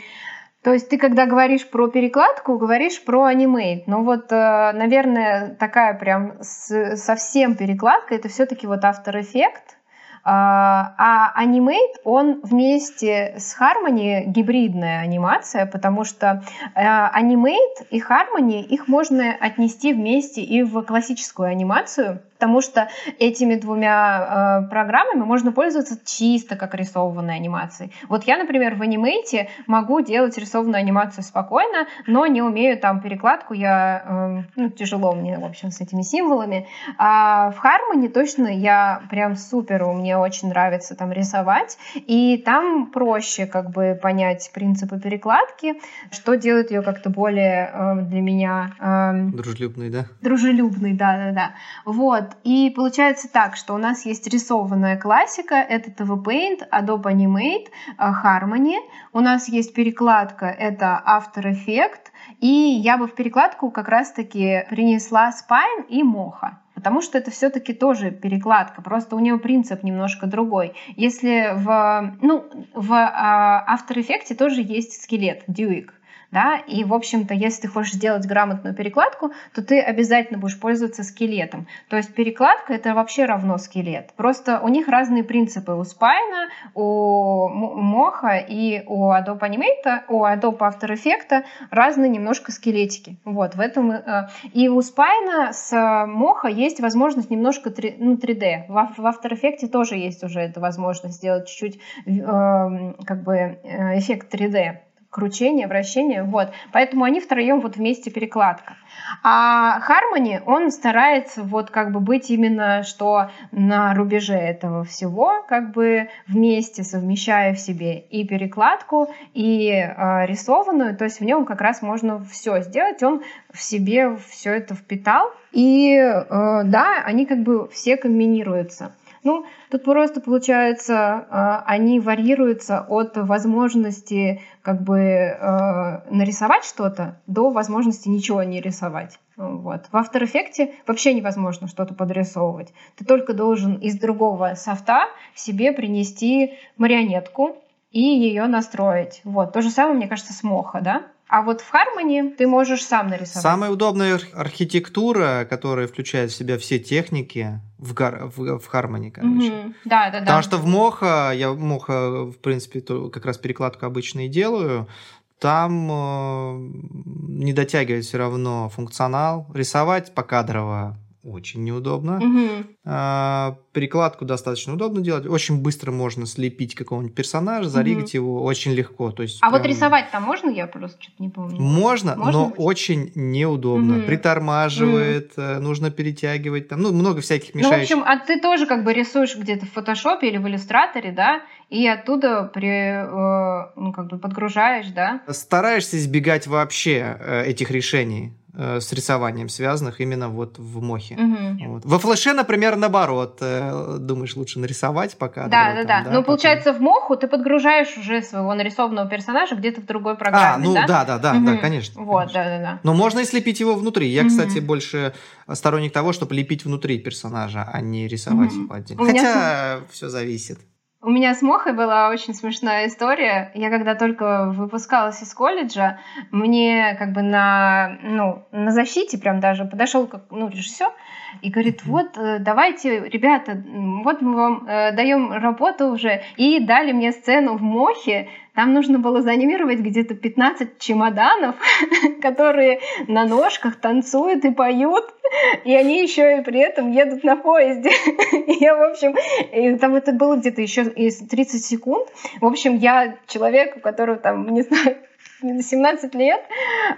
то есть ты, когда говоришь про перекладку, говоришь про анимейт. Но вот, э, наверное, такая прям совсем перекладка, это все-таки вот After Effects, а, а Animate, он вместе с Harmony гибридная анимация, потому что э, Animate и Harmony, их можно отнести вместе и в классическую анимацию, потому что этими двумя э, программами можно пользоваться чисто как рисованной анимацией. Вот я, например, в Animate могу делать рисованную анимацию спокойно, но не умею там перекладку, я, э, ну, тяжело мне, в общем, с этими символами. А в Harmony точно я прям супер, меня очень нравится там рисовать, и там проще как бы понять принципы перекладки, что делает ее как-то более э, для меня... Э, дружелюбный, да? Дружелюбный, да-да-да. Вот, и получается так, что у нас есть рисованная классика, это TV Paint, Adobe Animate, э, Harmony. У нас есть перекладка, это After Effects. И я бы в перекладку как раз-таки принесла Spine и Mocha. Потому что это все-таки тоже перекладка, просто у нее принцип немножко другой. Если в, ну, в а, After Effects тоже есть скелет, Duik, да, и, в общем-то, если ты хочешь сделать грамотную перекладку, то ты обязательно будешь пользоваться скелетом. То есть перекладка — это вообще равно скелет. Просто у них разные принципы у Spine, у Моха и у Adobe Animate, у Adobe After Effects разные немножко скелетики. Вот, в этом... Э, и у Spine с Моха есть возможность немножко 3, ну, 3D. В After Effects тоже есть уже эта возможность сделать чуть-чуть э, как бы э, эффект 3D кручение, вращение, вот. Поэтому они втроем вот вместе перекладка. А Harmony, он старается вот как бы быть именно что на рубеже этого всего, как бы вместе совмещая в себе и перекладку, и э, рисованную, то есть в нем как раз можно все сделать, он в себе все это впитал, и э, да, они как бы все комбинируются. Ну, тут просто получается, а, они варьируются от возможности как бы э, нарисовать что-то до возможности ничего не рисовать. Вот. В After Effects вообще невозможно что-то подрисовывать. Ты только должен из другого софта себе принести марионетку и ее настроить. Вот. То же самое, мне кажется, с Моха, да? А вот в Harmony ты можешь сам нарисовать. Самая удобная архитектура, которая включает в себя все техники в, гар... в, в Harmony, короче. Mm-hmm. Да, да, да. Потому что в Моха, я в Моха, в принципе, как раз перекладку обычно и делаю, там э, не дотягивает все равно функционал. Рисовать покадрово очень неудобно. Угу. А, перекладку достаточно удобно делать. Очень быстро можно слепить какого-нибудь персонажа, заригать угу. его очень легко. То есть а прям... вот рисовать там можно? Я просто что-то не помню. Можно, можно но быть? очень неудобно. Угу. Притормаживает, угу. нужно перетягивать. Там, ну, много всяких мешающих. Ну, в общем, а ты тоже как бы рисуешь где-то в фотошопе или в иллюстраторе, да? И оттуда при, э, ну, как бы подгружаешь, да? Стараешься избегать вообще э, этих решений. Э, с рисованием связанных именно вот в мохе. Угу. Вот. Во флеше, например, наоборот, э, думаешь, лучше нарисовать пока. Да, да, да. да. Ну, получается, в моху ты подгружаешь уже своего нарисованного персонажа где-то в другой программе. А, ну да, да, да, да, угу. да конечно. Вот, конечно. да, да, да. Но можно и слепить его внутри. Я, угу. кстати, больше сторонник того, чтобы лепить внутри персонажа, а не рисовать угу. его отдельно. Хотя меня... все зависит. У меня с Мохой была очень смешная история. Я когда только выпускалась из колледжа, мне как бы на, ну, на защите прям даже подошел как, ну, режиссер и говорит, вот, э, давайте, ребята, вот мы вам э, даем работу уже. И дали мне сцену в Мохе, там нужно было заанимировать где-то 15 чемоданов, которые на ножках танцуют и поют, и они еще и при этом едут на поезде. И я, в общем, и там это было где-то еще 30 секунд. В общем, я человек, у которого там, не знаю, 17 лет,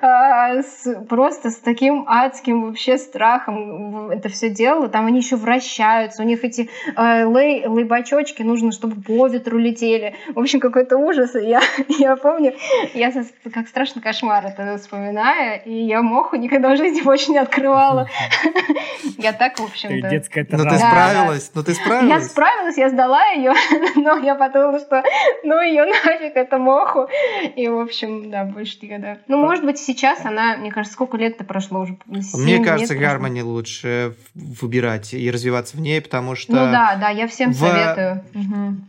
а, с, просто с таким адским вообще страхом это все делала. Там они еще вращаются, у них эти э, лей, лейбачочки нужно, чтобы по ветру летели. В общем, какой-то ужас. Я, я помню, я как страшный кошмар это вспоминаю, и я моху никогда в жизни больше не открывала. Я так, в общем-то... Детская Но ты справилась, но ты справилась. Я справилась, я сдала ее, но я подумала, что ну ее нафиг, это моху. И, в общем, да, больше никогда. Ну, может быть, сейчас она, мне кажется, сколько лет-то прошло уже? Мне кажется, Гармони лучше выбирать и развиваться в ней, потому что... Ну да, да, я всем в... советую.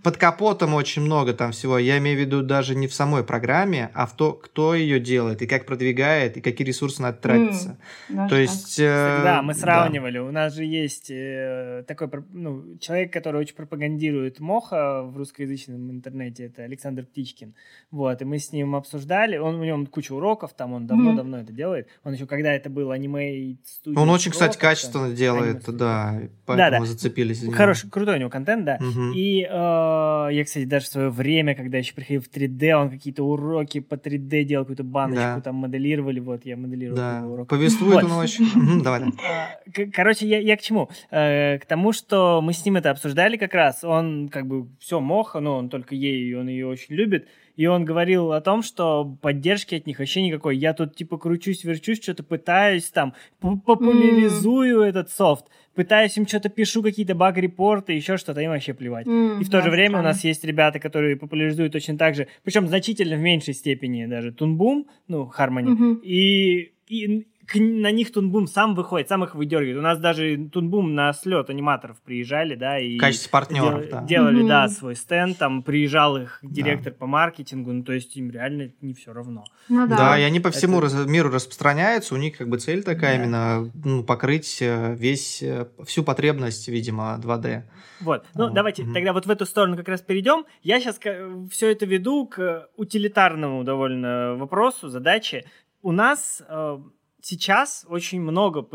Под капотом очень много там всего. Я имею в виду даже не в самой программе, а в то, кто ее делает, и как продвигает, и какие ресурсы надо тратиться. Mm, то есть... Э, да, мы сравнивали. Да. У нас же есть э, такой ну, человек, который очень пропагандирует Моха в русскоязычном интернете, это Александр Птичкин. Вот, и мы с ним обсуждали, далее. Он, у него куча уроков, там он давно-давно mm-hmm. это делает. Он еще, когда это был аниме Он очень, кстати, качественно там, делает, да, поэтому да, да. зацепились. Хороший, крутой у него контент, да. Mm-hmm. И э, я, кстати, даже в свое время, когда еще приходил в 3D, он какие-то уроки по 3D делал, какую-то баночку да. там моделировали, вот, я моделировал да. урок. Повествует он очень. Давай. А, короче, я, к чему? Э, к тому, что мы с ним это обсуждали как раз. Он как бы все мох, но он только ей, он ее очень любит и он говорил о том, что поддержки от них вообще никакой. Я тут типа кручусь, верчусь, что-то пытаюсь там, популяризую mm. этот софт, пытаюсь им что-то пишу, какие-то баг-репорты, еще что-то, им вообще плевать. Mm, и в то да, же время странно. у нас есть ребята, которые популяризуют точно так же, причем значительно в меньшей степени даже Тунбум, ну, Harmony, mm-hmm. и и на них Тунбум сам выходит, сам их выдергивает. У нас даже Тунбум на слет аниматоров приезжали, да, и... В качестве партнеров, дел, да. Делали, Мгм. да, свой стенд, там приезжал их директор по маркетингу, ну, то есть им реально не все равно. Ну да. Да, и они по всему Это- раз- миру распространяются, у них как бы цель такая Да. именно ну, покрыть э, весь, э, всю потребность, видимо, 2D. Вот. Ну, Вот. давайте Мгм. тогда вот в эту сторону как раз перейдем. Я сейчас все это веду к утилитарному довольно вопросу, задаче. У нас э, сейчас очень много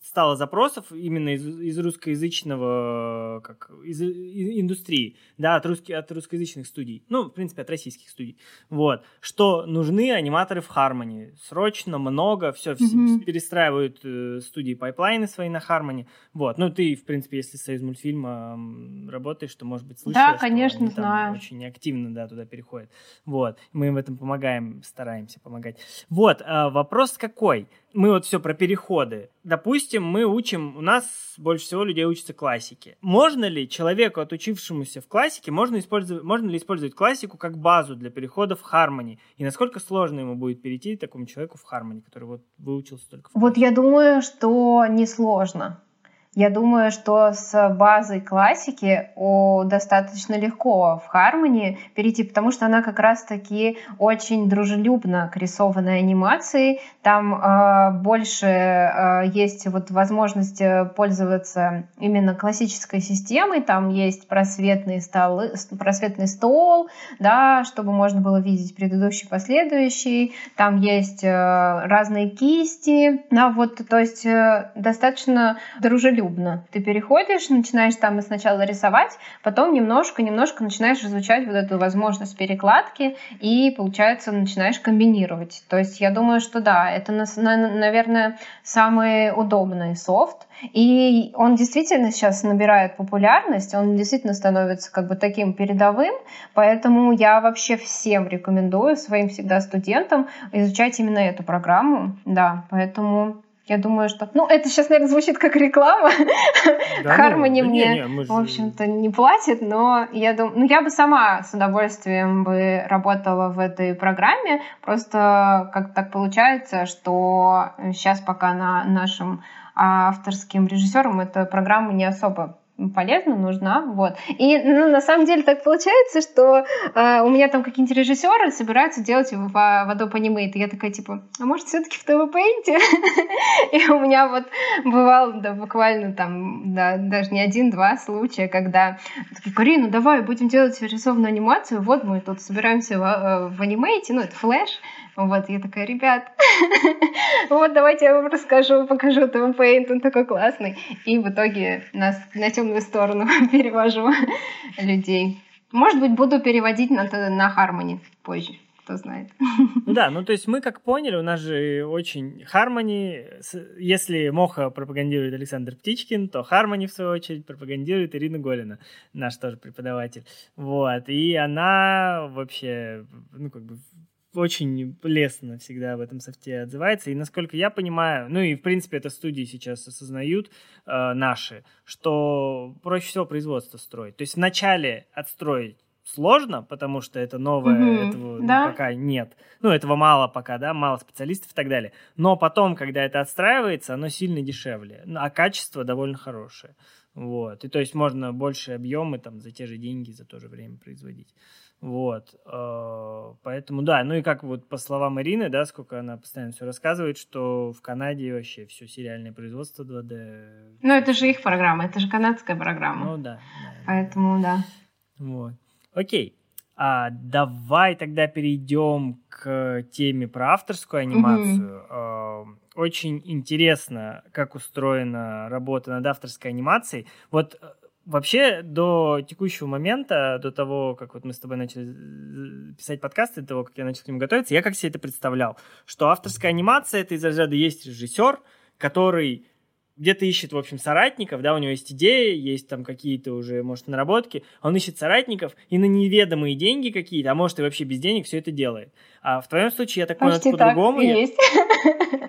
стало запросов именно из, из русскоязычного, как, из, и- индустрии, да, от, русски, от русскоязычных студий, ну, в принципе, от российских студий, вот, что нужны аниматоры в Harmony, срочно, много, все, Мгм. перестраивают э, студии пайплайны свои на Harmony, вот, ну, ты, в принципе, если Союзмультфильма работаешь, то, может быть, слышала, Да, что конечно, они там знаю. очень активно, да, туда переходят, вот, мы им в этом помогаем, стараемся помогать. Вот, а, вопрос какой? Мы вот все про переходы. Допустим, мы учим, у нас больше всего людей учатся классике. Можно ли человеку, отучившемуся в классике, можно, использовать, можно ли использовать классику как базу для перехода в Harmony? И насколько сложно ему будет перейти такому человеку в Harmony, который вот выучился только в Вот я думаю, что несложно. Я думаю, что с базой классики о, достаточно легко в Harmony перейти, потому что она как раз-таки очень дружелюбно к рисованной анимации. Там э, больше э, есть вот возможность э, пользоваться именно классической системой. Там есть просветный, столы, просветный стол, да, чтобы можно было видеть предыдущий, последующий. Там есть э, разные кисти. Да, вот, то есть э, достаточно дружелюбно. Ты переходишь, начинаешь там сначала рисовать, потом немножко-немножко начинаешь изучать вот эту возможность перекладки и, получается, начинаешь комбинировать. То есть я думаю, что да, это, наверное, самый удобный софт. И он действительно сейчас набирает популярность, он действительно становится как бы таким передовым, поэтому я вообще всем рекомендую, своим всегда студентам, изучать именно эту программу. Да, поэтому я думаю, что... Ну, это сейчас, наверное, звучит как реклама. Да, ну, да мне, не, не, мы В общем-то, не платит, но я думаю... Ну, я бы сама с удовольствием бы работала в этой программе. Просто как так получается, что сейчас пока на нашим авторским режиссерам эта программа не особо полезна, нужна, вот. И ну, на самом деле так получается, что э, у меня там какие-нибудь режиссеры собираются делать в, в Adobe Animate, и я такая типа, а может все-таки в TV Paint? И у меня вот бывало да, буквально там да, даже не один-два случая, когда такие, Карина, давай будем делать рисованную анимацию, вот мы тут собираемся в, э, в Animate, ну это флэш, вот, я такая, ребят, вот давайте я вам расскажу, покажу TVPaint, он такой классный. И в итоге нас на темную сторону перевожу людей. Может быть, буду переводить на, на Harmony позже, кто знает. Да, ну то есть мы как поняли, у нас же очень с- если Моха пропагандирует Александр Птичкин, то Harmony в свою очередь пропагандирует Ирина Голина, наш тоже преподаватель. Вот, и она вообще, ну как бы очень лестно всегда в этом софте отзывается. И насколько я понимаю, ну и в принципе это студии сейчас осознают э, наши, что проще всего производство строить. То есть вначале отстроить сложно, потому что это новое, Мгм, этого ну, да. пока нет. Ну, этого мало пока, да, мало специалистов и так далее. Но потом, когда это отстраивается, оно сильно дешевле, Ну, а качество довольно хорошее. Вот. И то есть можно больше объемы там за те же деньги, за то же время производить. Вот. э, Поэтому, да, ну и как вот по словам Ирины, да, сколько она постоянно все рассказывает, что в Канаде вообще все сериальное производство 2D. Ну, это же их программа, это же канадская программа. Ну да. да. Поэтому, да. Вот. Окей. А, давай тогда перейдем к теме про авторскую анимацию. А, очень интересно, как устроена работа над авторской анимацией. Вот э, вообще до текущего момента, до того, как вот мы с тобой начали писать подкасты, до того, как я начал к ним готовиться, я как себе это представлял, что авторская анимация это из разряда есть режиссер, который где-то ищет, в общем, соратников, да, у него есть идеи, есть там какие-то уже, может, наработки, он ищет соратников и на неведомые деньги какие-то, а может и вообще без денег все это делает. А в твоем случае, я так понял, Почти так по-другому. и есть.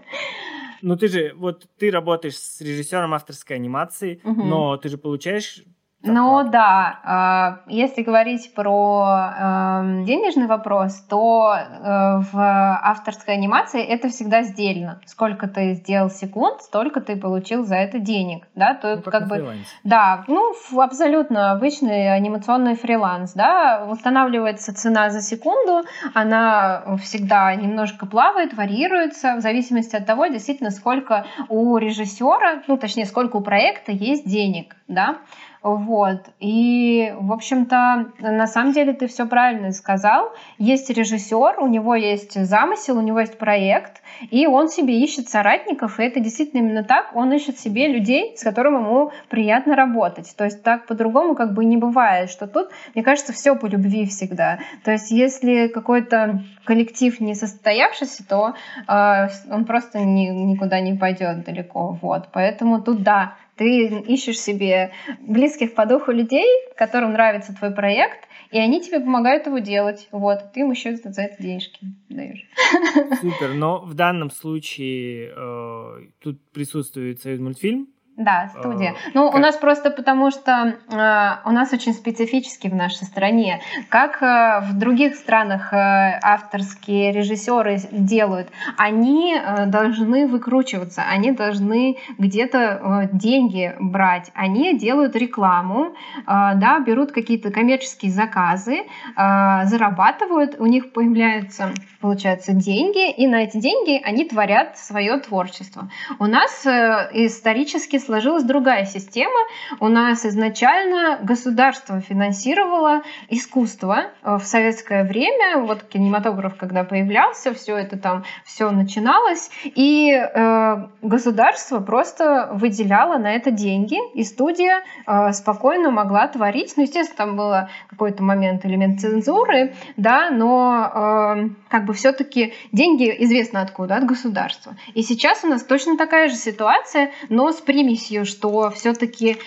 Ну ты же, вот ты работаешь с режиссером авторской анимации, Мгм. но ты же получаешь Ну да, а, если говорить про эм, денежный вопрос, то э, в авторской анимации это всегда сдельно. Сколько ты сделал секунд, столько ты получил за это денег, да, то ну, как, как бы, фрилансе. да, ну абсолютно обычный анимационный фриланс, да, устанавливается цена за секунду, она всегда немножко плавает, варьируется в зависимости от того, действительно, сколько у режиссера, ну точнее, сколько у проекта есть денег, да. Вот. И, в общем-то, на самом деле ты все правильно сказал. Есть режиссер, у него есть замысел, у него есть проект, и он себе ищет соратников, и это действительно именно так. Он ищет себе людей, с которыми ему приятно работать. То есть так по-другому как бы не бывает, что тут, мне кажется, все по любви всегда. То есть если какой-то коллектив не состоявшийся, то э, он просто ни, никуда не пойдет далеко. Вот. Поэтому тут да, ты ищешь себе близких по духу людей, которым нравится твой проект, и они тебе помогают его делать. Вот, ты им еще за это денежки даешь. Супер, но в данном случае э, тут присутствует Союз мультфильм, да, студия. А, ну, как... у нас просто потому, что э, у нас очень специфически в нашей стране. Как э, в других странах э, авторские режиссеры делают, они э, должны выкручиваться, они должны где-то э, деньги брать, они делают рекламу, э, да, берут какие-то коммерческие заказы, э, зарабатывают, у них появляются, получается, деньги, и на эти деньги они творят свое творчество. У нас э, исторически сложилась другая система. У нас изначально государство финансировало искусство э, в советское время. Вот кинематограф, когда появлялся, все это там, все начиналось. И э, государство просто выделяло на это деньги, и студия э, спокойно могла творить. Ну, естественно, там был какой-то момент, элемент цензуры, да, но э, как бы все-таки деньги известно откуда, от государства. И сейчас у нас точно такая же ситуация, но с примесью примесью, что все-таки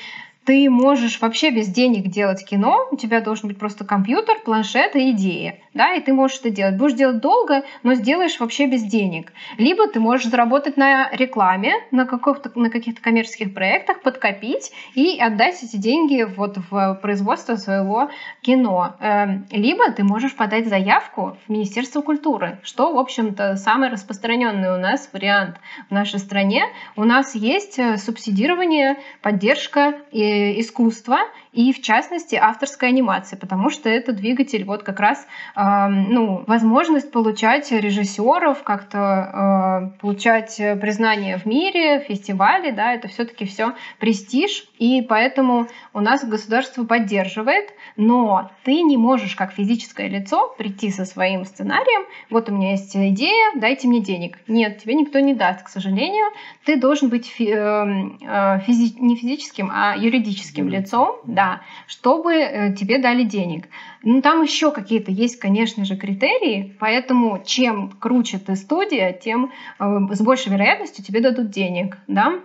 ты можешь вообще без денег делать кино, у тебя должен быть просто компьютер, планшет и идея, да, и ты можешь это делать. Будешь делать долго, но сделаешь вообще без денег. Либо ты можешь заработать на рекламе, на, каких-то, на каких-то коммерческих проектах, подкопить и отдать эти деньги вот в производство своего кино. Эм, либо ты можешь подать заявку в Министерство культуры, что, в общем-то, самый распространенный у нас вариант в нашей стране. У нас есть э, субсидирование, поддержка и искусства и, в частности, авторской анимации, потому что это двигатель вот как раз э, ну, возможность получать режиссеров, как-то э, получать признание в мире, фестивали, да, это все-таки все престиж, и поэтому у нас государство поддерживает, но ты не можешь как физическое лицо прийти со своим сценарием, вот у меня есть идея, дайте мне денег. Нет, тебе никто не даст, к сожалению. Ты должен быть фи- э, физи- не физическим, а юридическим юридическим лицом, да, чтобы э, тебе дали денег. Ну, там еще какие-то есть, конечно же, критерии, поэтому чем круче ты студия, тем э, с большей вероятностью тебе дадут денег, да.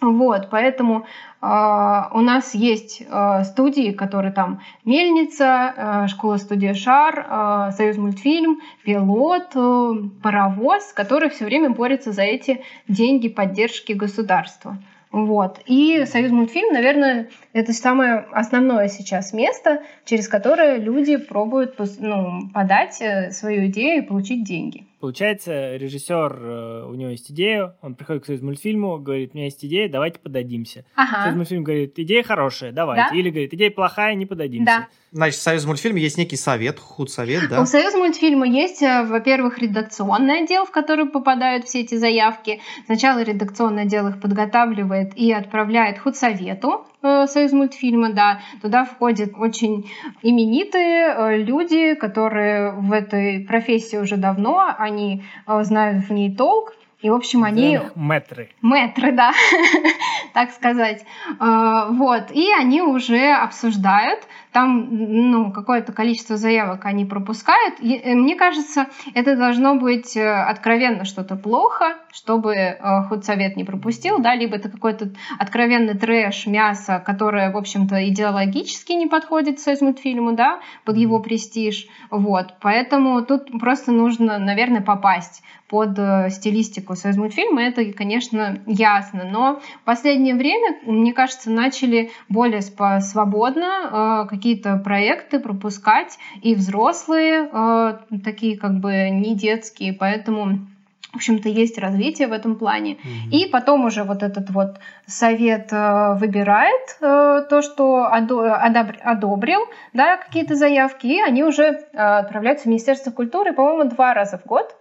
Вот, поэтому э, у нас есть э, студии, которые там Мельница, э, школа студия Шар, э, Союз мультфильм, Пилот, э, Паровоз, которые все время борются за эти деньги поддержки государства. Вот. И Союз мультфильм, наверное, это самое основное сейчас место, через которое люди пробуют ну, подать э, свою идею и получить деньги. Получается, режиссер, э, у него есть идея, он приходит к Союз мультфильму, говорит, у меня есть идея, давайте подадимся. Ага. Союз мультфильм говорит, идея хорошая, давайте. Да? Или говорит, идея плохая, не подадимся. Да. Значит, Союз мультфильма есть некий совет, худсовет, да? У Союз мультфильма есть, э, во-первых, редакционный отдел, в который попадают все эти заявки. Сначала редакционный отдел их подготавливает и отправляет худсовету, Союз мультфильма, да. Туда входят очень именитые э, люди, которые в этой профессии уже давно, они знают в ней толк, и, в общем, они... Метры. Метры, да, так сказать. Вот. И они уже обсуждают, там ну, какое-то количество заявок они пропускают. И, э, мне кажется, это должно быть э, откровенно что-то плохо, чтобы э, худсовет не пропустил, да, либо это какой-то откровенный трэш, мясо, которое, в общем-то, идеологически не подходит союзмультфильму, да, под его престиж, вот, поэтому тут просто нужно, наверное, попасть под стилистику союзмультфильма, это, конечно, ясно, но в последнее время, мне кажется, начали более свободно э, какие-то проекты пропускать и взрослые, э, такие как бы не детские, поэтому в общем-то, есть развитие в этом плане. Mm-hmm. И потом уже вот этот вот совет э, выбирает э, то, что одобр, одобрил, да, какие-то заявки, и они уже э, отправляются в Министерство культуры, по-моему, два раза в год,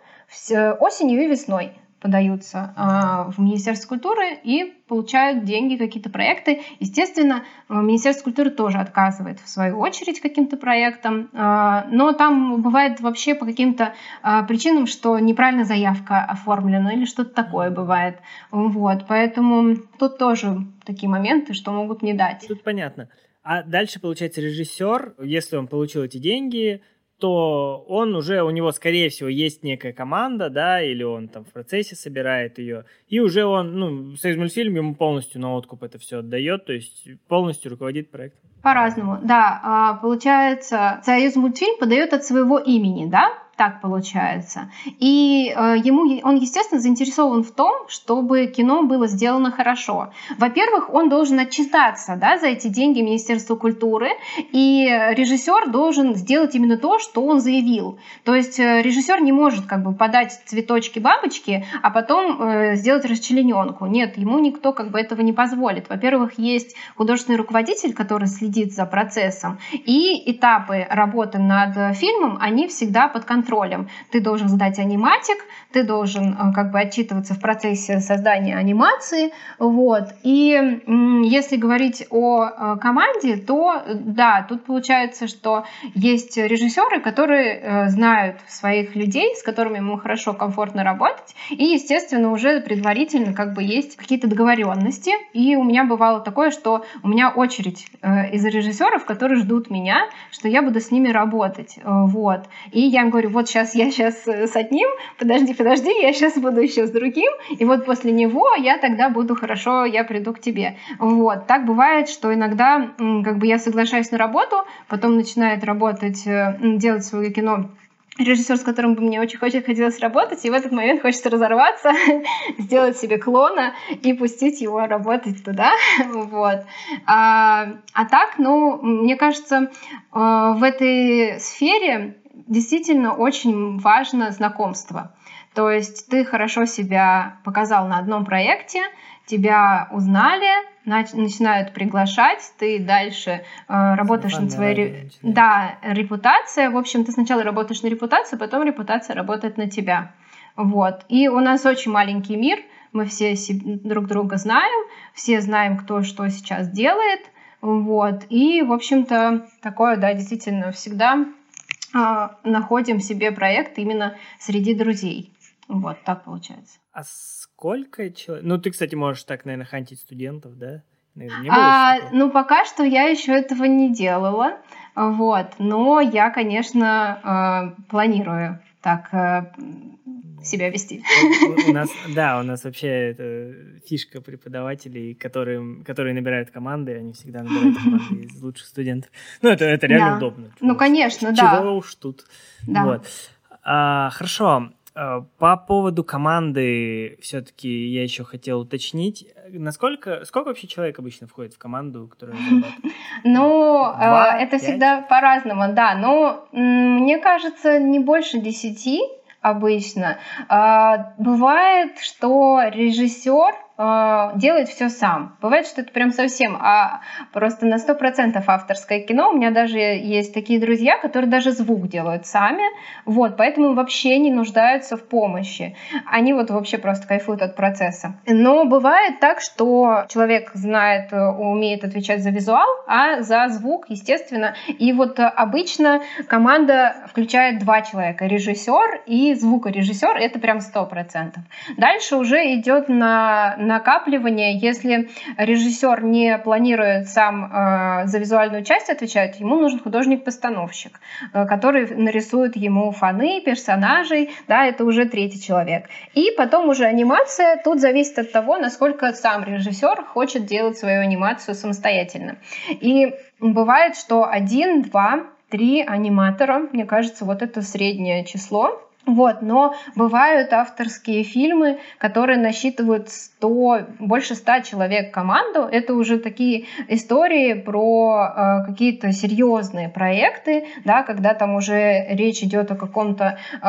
осенью и весной подаются а, в Министерство культуры и получают деньги, какие-то проекты. Естественно, Министерство культуры тоже отказывает в свою очередь каким-то проектам, а, но там бывает вообще по каким-то а, причинам, что неправильно заявка оформлена или что-то такое бывает. Вот, поэтому тут тоже такие моменты, что могут не дать. Тут понятно. А дальше, получается, режиссер, если он получил эти деньги, то он уже, у него, скорее всего, есть некая команда, да, или он там в процессе собирает ее, и уже он, ну, Союз мультфильм ему полностью на откуп это все отдает, то есть полностью руководит проектом. По-разному, да. А, получается, Союз мультфильм подает от своего имени, да, так получается. И э, ему, он, естественно, заинтересован в том, чтобы кино было сделано хорошо. Во-первых, он должен отчитаться да, за эти деньги Министерству культуры, и режиссер должен сделать именно то, что он заявил. То есть э, режиссер не может как бы подать цветочки-бабочки, а потом э, сделать расчлененку. Нет, ему никто как бы этого не позволит. Во-первых, есть художественный руководитель, который следит за процессом, и этапы работы над фильмом, они всегда под контролем контролем. Ты должен сдать аниматик, ты должен э, как бы отчитываться в процессе создания анимации. Вот. И если говорить о э, команде, то да, тут получается, что есть режиссеры, которые э, знают своих людей, с которыми ему хорошо, комфортно работать. И, естественно, уже предварительно как бы есть какие-то договоренности. И у меня бывало такое, что у меня очередь из режиссеров, которые ждут меня, что я буду с ними работать. Вот. И я им говорю, вот сейчас я сейчас э, с одним, подожди, подожди, я сейчас буду еще с другим, и вот после него я тогда буду хорошо, я приду к тебе. Вот. Так бывает, что иногда как бы я соглашаюсь на работу, потом начинает работать, э, делать свое кино режиссер, с которым бы мне очень хотелось работать, и в этот момент хочется разорваться, сделать себе клона и пустить его работать туда. вот. а, а так, ну, мне кажется, э, в этой сфере действительно очень важно знакомство. То есть ты хорошо себя показал на одном проекте, тебя узнали, начинают приглашать, ты дальше э, работаешь над своей ре... да, репутация. В общем, ты сначала работаешь на репутацию, потом репутация работает на тебя. Вот. И у нас очень маленький мир, мы все друг друга знаем, все знаем, кто что сейчас делает. Вот. И, в общем-то, такое, да, действительно, всегда находим себе проект именно среди друзей. Вот так получается. А сколько человек? Ну, ты, кстати, можешь так, наверное, хантить студентов, да? Наверное, а, ну, пока что я еще этого не делала. Вот. Но я, конечно, а, планирую так э, себя вести. У, у нас, да, у нас вообще это фишка преподавателей, которые, которые набирают команды, они всегда набирают команды из лучших студентов. Ну, это, это реально да. удобно. Ну, конечно, чего да. Чего уж тут. Да. Вот. А, хорошо. А, по поводу команды все-таки я еще хотел уточнить, насколько, сколько вообще человек обычно входит в команду, которая Ну, Два, это 5? всегда по-разному, да. Но мне кажется, не больше десяти обычно. А, бывает, что режиссер э, делает все сам. Бывает, что это прям совсем, а просто на 100% авторское кино. У меня даже есть такие друзья, которые даже звук делают сами, вот, поэтому вообще не нуждаются в помощи. Они вот вообще просто кайфуют от процесса. Но бывает так, что человек знает, э, умеет отвечать за визуал, а за звук, естественно. И вот обычно команда включает два человека, режиссер и звукорежиссер, это прям 100%. Дальше уже идет на накапливание, если режиссер не планирует сам э, за визуальную часть отвечать, ему нужен художник-постановщик, э, который нарисует ему фоны, персонажей, да, это уже третий человек. И потом уже анимация, тут зависит от того, насколько сам режиссер хочет делать свою анимацию самостоятельно. И бывает, что один, два, три аниматора, мне кажется, вот это среднее число, Вот, но бывают авторские фильмы, которые насчитывают 100, больше 100 человек команду. Это уже такие истории про э, какие-то серьезные проекты, да, когда там уже речь идет о каком-то э,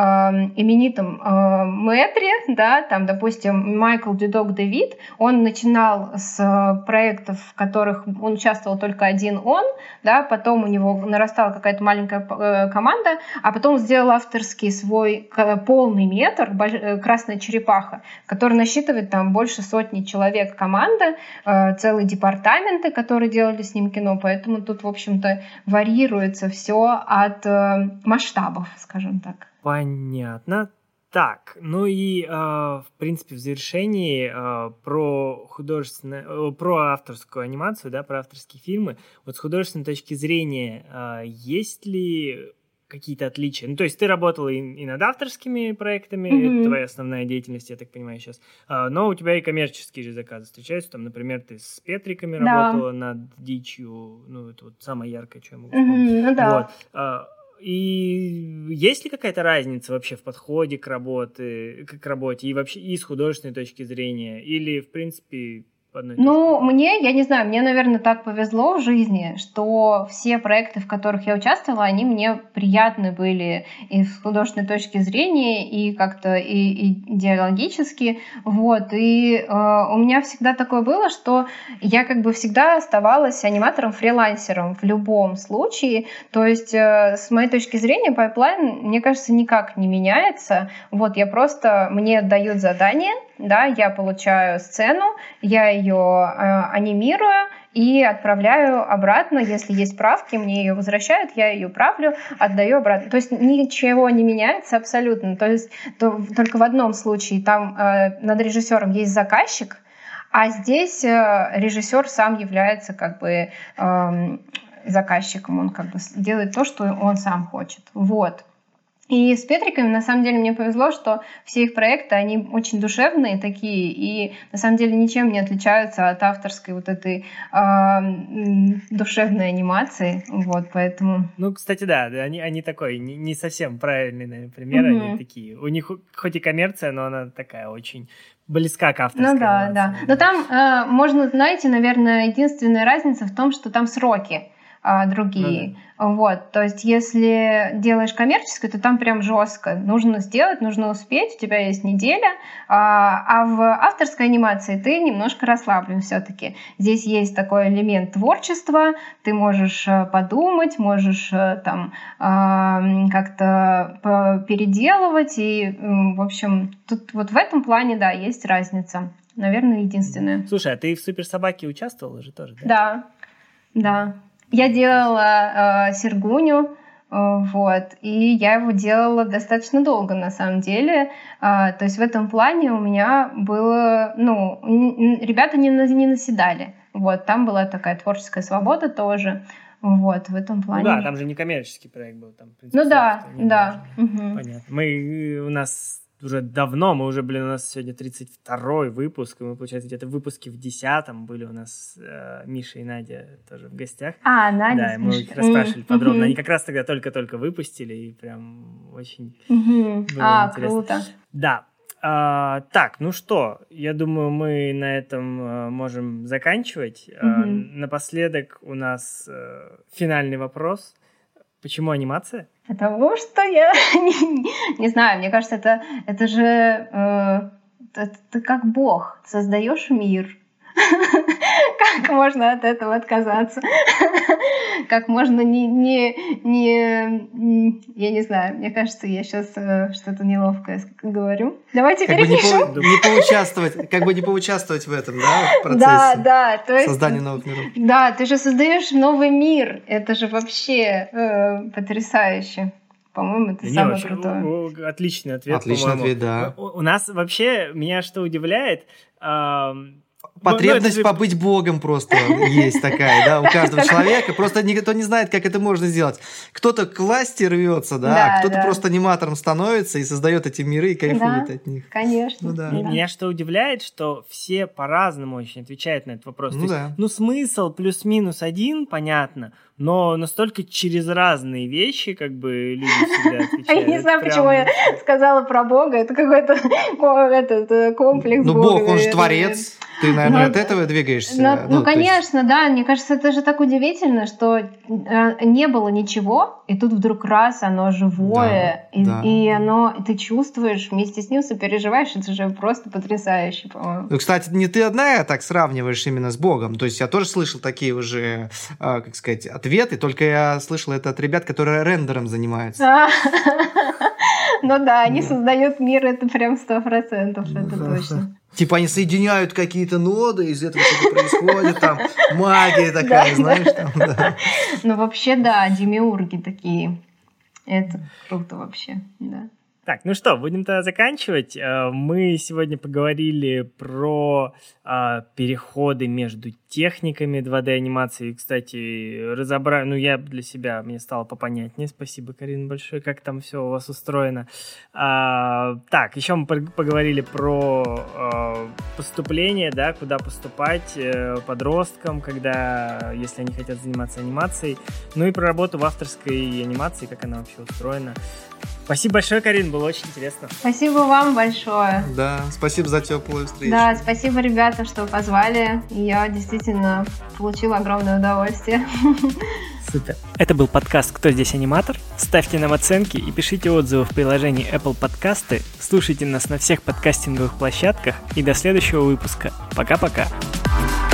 именитом э, мэтре, да, там, допустим, Майкл Дюдок Дэвид, он начинал с проектов, в которых он участвовал только один он, да, потом у него нарастала какая-то маленькая э, команда, а потом сделал авторский свой полный метр, э, красная черепаха, который насчитывает там больше сотни человек команда, э, целые департаменты, которые делали с ним кино, поэтому тут, в общем-то, варьируется все от э, масштабов, скажем так. Понятно. Так, ну и, э, в принципе, в завершении э, про художественную, э, про авторскую анимацию, да, про авторские фильмы. Вот с художественной точки зрения, э, есть ли какие-то отличия? Ну, то есть ты работала и, и над авторскими проектами, mm-hmm. это твоя основная деятельность, я так понимаю, сейчас. А, но у тебя и коммерческие же заказы встречаются. Там, например, ты с Петриками да. работала над дичью. Ну, это вот самое яркое, что я могу вспомнить. Mm-hmm, ну, да. Вот. А, и есть ли какая-то разница вообще в подходе к работе, к работе и вообще и с художественной точки зрения? Или, в принципе, одной Ну, мне, я не знаю, мне, наверное, так повезло в жизни, что все проекты, в которых я участвовала, они мне приятны были и с художественной точки зрения, и как-то и, и идеологически, вот, и э, у меня всегда такое было, что я как бы всегда оставалась аниматором-фрилансером в любом случае, то есть э, с моей точки зрения пайплайн, мне кажется, никак не меняется, вот, я просто, мне дают задание, да, я получаю сцену, я ее э, анимирую и отправляю обратно, если есть правки, мне ее возвращают, я ее правлю, отдаю обратно. То есть ничего не меняется абсолютно. То есть то, только в одном случае там э, над режиссером есть заказчик, а здесь э, режиссер сам является как бы э, заказчиком, он как бы делает то, что он сам хочет. Вот. И с Петриками, на самом деле, мне повезло, что все их проекты, они очень душевные такие, и на самом деле ничем не отличаются от авторской вот этой э, душевной анимации, вот, поэтому... Ну, кстати, да, они, они такой, не, не совсем правильный, наверное, пример, mm-hmm. они такие, у них хоть и коммерция, но она такая очень близка к авторской Ну да, анимации. да, но там э, можно, знаете, наверное, единственная разница в том, что там сроки, а, другие. Ну, да. Вот, то есть, если делаешь коммерческое, то там прям жестко. Нужно сделать, нужно успеть, у тебя есть неделя. А, а в авторской анимации ты немножко расслаблен все-таки. Здесь есть такой элемент творчества, ты можешь э, подумать, можешь э, там а, как-то переделывать. И, в общем, тут вот в этом плане, да, есть разница. Наверное, единственное. Слушай, а ты в суперсобаке участвовала же тоже, да? Да, да. Я делала э, Сергуню, э, вот, и я его делала достаточно долго, на самом деле. Э, то есть в этом плане у меня было, ну, ребята не, не наседали. Вот, там была такая творческая свобода тоже. Вот, в этом плане. Ну да, там же не коммерческий проект был. Там, принципе, ну да, да. Угу. Понятно. Мы, у нас уже давно, мы уже, блин, у нас сегодня 32-й выпуск, и мы, получается, где-то в выпуске в 10-м были у нас э, Миша и Надя тоже в гостях. А, Надя. Да, и мы их расспрашивали mm-hmm. подробно. Они как раз тогда только-только выпустили, и прям очень mm-hmm. было а, интересно. круто. Да. А, так, ну что, я думаю, мы на этом а, можем заканчивать. Mm-hmm. А, напоследок у нас а, финальный вопрос. Почему анимация? Потому что я не, не знаю, мне кажется, это, это же э, это, ты как Бог, создаешь мир, как можно от этого отказаться? Как можно не, не, не, я не знаю, мне кажется, я сейчас э, что-то неловкое говорю. Давайте как перепишем. Бы не, не поучаствовать, как бы не поучаствовать в этом, да, в процессе да, да, то есть, создания новых миров. Да, ты же создаешь новый мир, это же вообще э, потрясающе. По-моему, это не, самое очень, крутое. Отличный ответ. Отличный ответ, да. У, у нас вообще меня что удивляет, э, потребность ну, побыть богом просто есть такая, да, у каждого человека. Просто никто не знает, как это можно сделать. Кто-то к власти рвется, да, а кто-то просто аниматором становится и создает эти миры и кайфует от них. Конечно. Ну Меня что удивляет, что все по-разному очень отвечают на этот вопрос. Ну, ну смысл плюс-минус один, понятно, но настолько через разные вещи, как бы люди всегда отвечают. Я не знаю, почему я сказала про Бога, это какой-то этот э, комплекс Ну, Бог, он же творец, ты, наверное, ну, от этого двигаешься. Ну, ну конечно, есть... да. Мне кажется, это же так удивительно, что э, не было ничего, и тут вдруг раз оно живое, да, и, да. и оно, и ты чувствуешь вместе с ним, сопереживаешь. Это же просто потрясающе, по-моему. Ну, кстати, не ты одна так сравниваешь именно с Богом. То есть я тоже слышал такие уже, э, как сказать, ответы, только я слышал это от ребят, которые рендером занимаются. Ну да, они создают мир, это прям сто процентов, это точно. Типа они соединяют какие-то ноды, из этого что-то происходит, там магия такая, знаешь, там, да. Ну вообще, да, демиурги такие. Это круто вообще, да. Так, ну что, будем тогда заканчивать. Э, мы сегодня поговорили про а, переходы между техниками 2D анимации. Кстати, разобрали, ну я для себя, мне стало попонятнее. Спасибо, Карина, большое, как там все у вас устроено. А, так, еще мы поговорили про а, поступление, да, куда поступать э, подросткам, когда, если они хотят заниматься анимацией. Ну и про работу в авторской анимации, как она вообще устроена. Спасибо большое, Карин, было очень интересно. Спасибо вам большое. Да, спасибо за теплую встречу. Да, спасибо, ребята, что позвали. Я действительно получила огромное удовольствие. Супер. Это был подкаст «Кто здесь аниматор?». Ставьте нам оценки и пишите отзывы в приложении Apple Подкасты. Слушайте нас на всех подкастинговых площадках. И до следующего выпуска. Пока-пока. thank you